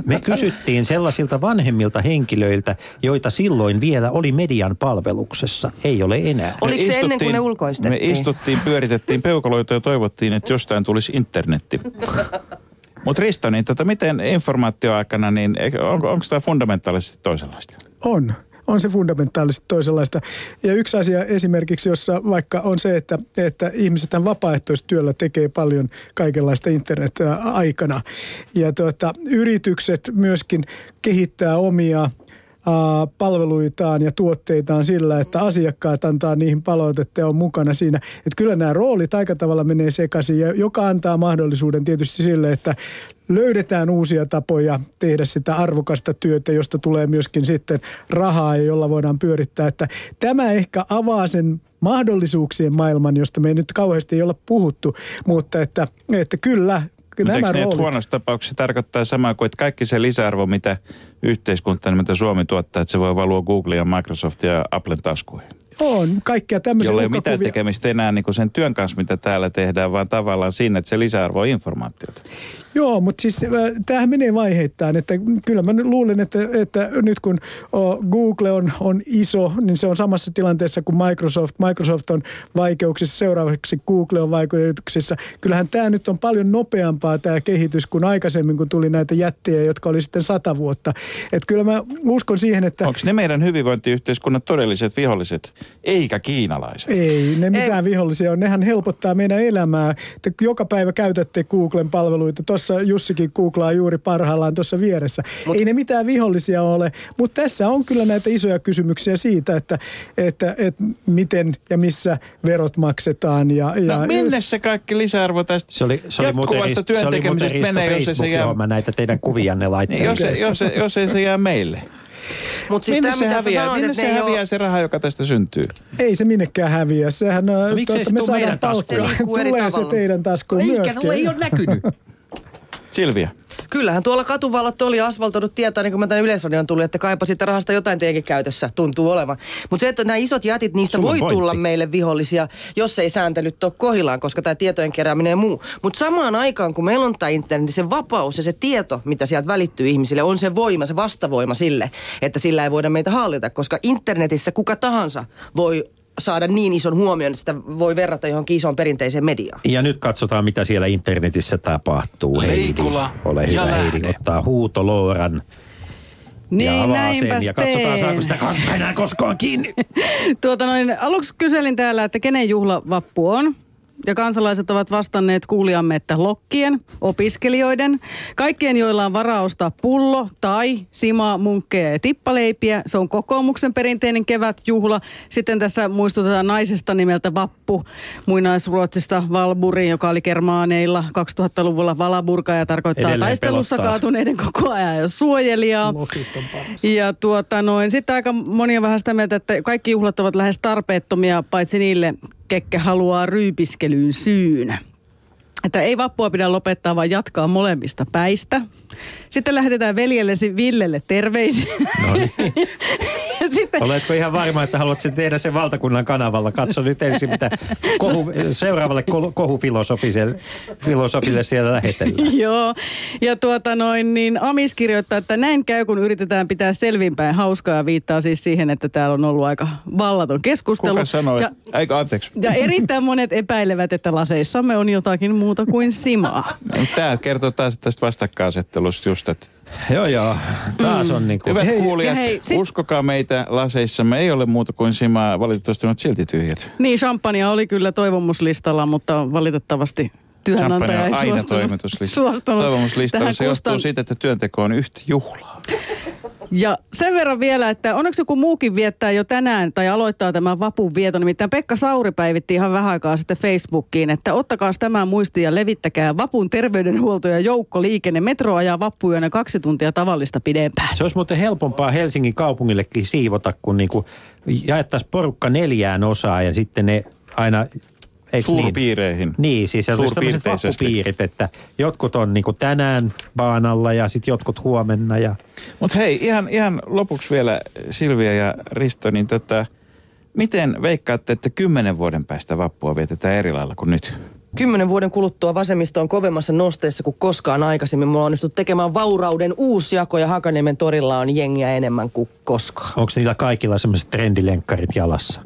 Me kysyttiin sellaisilta vanhemmilta henkilöiltä, joita silloin vielä oli median palveluksessa. Ei ole enää. Oliko se ennen kuin ne ulkoistettiin? Me istuttiin, pyöritettiin peukaloita ja toivottiin, että jostain tulisi internetti. Mutta Risto, niin tota, miten informaatioaikana, niin onko, onko tämä fundamentaalisesti toisenlaista? On. On se fundamentaalisesti toisenlaista. Ja yksi asia esimerkiksi, jossa vaikka on se, että, että ihmiset tämän vapaaehtoistyöllä tekee paljon kaikenlaista internet-aikana. Ja tuota, yritykset myöskin kehittää omia palveluitaan ja tuotteitaan sillä, että asiakkaat antaa niihin palautetta ja on mukana siinä. Että kyllä nämä roolit aika tavalla menee sekaisin, ja joka antaa mahdollisuuden tietysti sille, että löydetään uusia tapoja tehdä sitä arvokasta työtä, josta tulee myöskin sitten rahaa ja jolla voidaan pyörittää. Että tämä ehkä avaa sen mahdollisuuksien maailman, josta me ei nyt kauheasti ei olla puhuttu, mutta että, että kyllä Mutta nämä eikö ne, että roolit... huonossa tapauksessa tarkoittaa samaa kuin, että kaikki se lisäarvo, mitä yhteiskunta, mitä Suomi tuottaa, että se voi valua Google ja Microsoft ja Applen taskuihin. On kaikkia tämmöisiä Jolla ei ole mitään tekemistä enää niin sen työn kanssa, mitä täällä tehdään, vaan tavallaan siinä, että se lisäarvo on informaatiota. Joo, mutta siis äh, tämähän menee vaiheittain, että kyllä mä luulen, että, että nyt kun Google on, on iso, niin se on samassa tilanteessa kuin Microsoft. Microsoft on vaikeuksissa, seuraavaksi Google on vaikeuksissa. Kyllähän tämä nyt on paljon nopeampaa tämä kehitys kuin aikaisemmin, kun tuli näitä jättejä, jotka oli sitten sata vuotta. Et kyllä mä uskon siihen, että Onko ne meidän hyvinvointiyhteiskunnan todelliset viholliset, eikä kiinalaiset? Ei ne mitään vihollisia on. Nehän helpottaa meidän elämää. Te joka päivä käytätte Googlen palveluita. Tuossa tuossa Jussikin googlaa juuri parhaillaan tuossa vieressä. Mut, Ei ne mitään vihollisia ole, mutta tässä on kyllä näitä isoja kysymyksiä siitä, että, että, että miten ja missä verot maksetaan. Ja, ja no minne se kaikki lisäarvo tästä se oli, se oli jatkuvasta työntekemisestä menee, jos se jää... näitä teidän kuvianne laitteille. Niin, jos, se, jos, se, jos ei se jää meille. Mut siis Minne tämä, se häviää, sanoit, Minne että se ne häviää oo- se raha, joka tästä syntyy? Ei se minnekään häviä. Sehän no, miksei se me saadaan meidän taskuun? palkkaa. Se Tulee se teidän taskuun Eikä, myöskin. no ei ole näkynyt. Silvia. Kyllähän tuolla katuvallot oli asfaltoidut tietää, niin kuin mä tänne Yleisradioon tulin, että kaipa siitä rahasta jotain teidänkin käytössä tuntuu olevan. Mutta se, että nämä isot jätit, niistä Sulla voi pointti. tulla meille vihollisia, jos ei sääntelyt ole kohillaan, koska tämä tietojen kerääminen ja muu. Mutta samaan aikaan, kun meillä on tämä internet, niin se vapaus ja se tieto, mitä sieltä välittyy ihmisille, on se voima, se vastavoima sille, että sillä ei voida meitä hallita, koska internetissä kuka tahansa voi saada niin ison huomion, että sitä voi verrata johonkin isoon perinteiseen mediaan. Ja nyt katsotaan, mitä siellä internetissä tapahtuu. Heidi, Leikola ole ja hyvä Lähde. Heidi, ottaa huutolooran ja Niin, avaa näinpäs sen. Ja katsotaan, teen. saako sitä kantaa enää koskaan kiinni. Tuota noin, aluksi kyselin täällä, että kenen juhla vappu on. Ja kansalaiset ovat vastanneet kuulijamme, että lokkien, opiskelijoiden, kaikkien, joilla on varaa ostaa pullo tai simaa, munkkeja ja tippaleipiä. Se on kokoomuksen perinteinen kevätjuhla. Sitten tässä muistutetaan naisesta nimeltä Vappu, muinaisruotsista Valburi, joka oli kermaaneilla 2000-luvulla Valaburka ja tarkoittaa Edelleen taistelussa pelottaa. kaatuneiden koko ajan ja suojelijaa. Ja tuota noin, sitten aika moni on vähän sitä mieltä, että kaikki juhlat ovat lähes tarpeettomia, paitsi niille, ketkä haluaa ryypiskelyyn syyn. Että ei vappua pidä lopettaa, vaan jatkaa molemmista päistä. Sitten lähdetään veljellesi Villelle terveisiä. No niin. sitten, Oletko ihan varma, että haluat sen tehdä sen valtakunnan kanavalla? Katso nyt ensin, mitä kohu, seuraavalle kohu- kohufilosofiselle filosofille siellä lähetellään. Joo, ja tuota noin, niin Amis kirjoittaa, että näin käy, kun yritetään pitää selvinpäin hauskaa ja viittaa siis siihen, että täällä on ollut aika vallaton keskustelu. Kuka sanoi? Ja, Eikö anteeksi? ja erittäin monet epäilevät, että laseissamme on jotakin muuta kuin simaa. Tämä kertoo taas tästä vastakkainasettelusta just, että Joo, joo. Taas on niin kuin... Hyvät Hei, kuulijat, ja hei, sit- uskokaa meitä laseissamme. Ei ole muuta kuin simaa, valitettavasti ovat silti tyhjät. Niin, champagnea oli kyllä toivomuslistalla, mutta valitettavasti työnantaja Champagne ei on aina suostunut, toivomuslistalla. suostunut Toivomuslistalla tähän se johtuu kustan- siitä, että työnteko on yhtä juhlaa. Ja sen verran vielä, että onneksi joku muukin viettää jo tänään tai aloittaa tämän vapun vieton. Nimittäin Pekka Sauri päivitti ihan vähän aikaa sitten Facebookiin, että ottakaa tämä muistiin ja levittäkää vapun terveydenhuolto ja joukkoliikenne. Metro ajaa vappuyönä kaksi tuntia tavallista pidempään. Se olisi muuten helpompaa Helsingin kaupungillekin siivota, kun niinku jaettaisiin porukka neljään osaan ja sitten ne aina... eiks niin? Suurpiireihin. Niin, siis olisi tämmöiset Suurpiirteisesti. vappupiirit, että jotkut on niinku tänään baanalla ja sitten jotkut huomenna. Ja... Mutta hei, ihan, ihan lopuksi vielä Silvia ja Risto, niin tota, miten veikkaatte, että kymmenen vuoden päästä vappua vietetään eri lailla kuin nyt? Kymmenen vuoden kuluttua vasemmisto on kovemmassa nosteessa kuin koskaan aikaisemmin. Mulla on onnistuttu tekemään vaurauden uusjako ja Hakaniemen torilla on jengiä enemmän kuin koskaan. Onko niillä kaikilla semmoiset trendilenkkarit jalassa?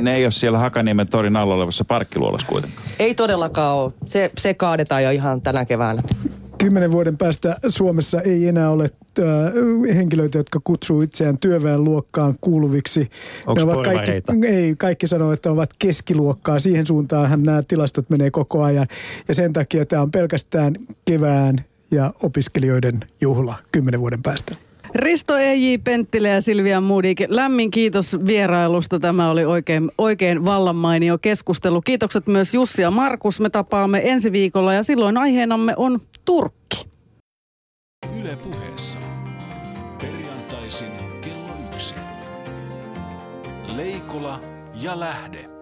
Ne ei ole siellä Hakaniemen torin alla olevassa parkkiluolassa kuitenkaan. Ei todellakaan ole. Se, se kaadetaan jo ihan tänä keväänä. Kymmenen vuoden päästä Suomessa ei enää ole äh, henkilöitä, jotka kutsuu itseään työväenluokkaan kuuluviksi. Onks Ne ovat kaikki, porvareita? ei, kaikki sanoo, että ovat keskiluokkaa. Siihen suuntaanhan nämä tilastot menee koko ajan. Ja sen takia tämä on pelkästään kevään ja opiskelijoiden juhla kymmenen vuoden päästä. Risto E.J. Penttilä ja Silvia Moodik, lämmin kiitos vierailusta. Tämä oli oikein, oikein vallanmainio keskustelu. Kiitokset myös Jussi ja Markus. Me tapaamme ensi viikolla ja silloin aiheenamme on Turkki. Yle puheessa. Perjantaisin kello yksi. Leikola ja Lähde.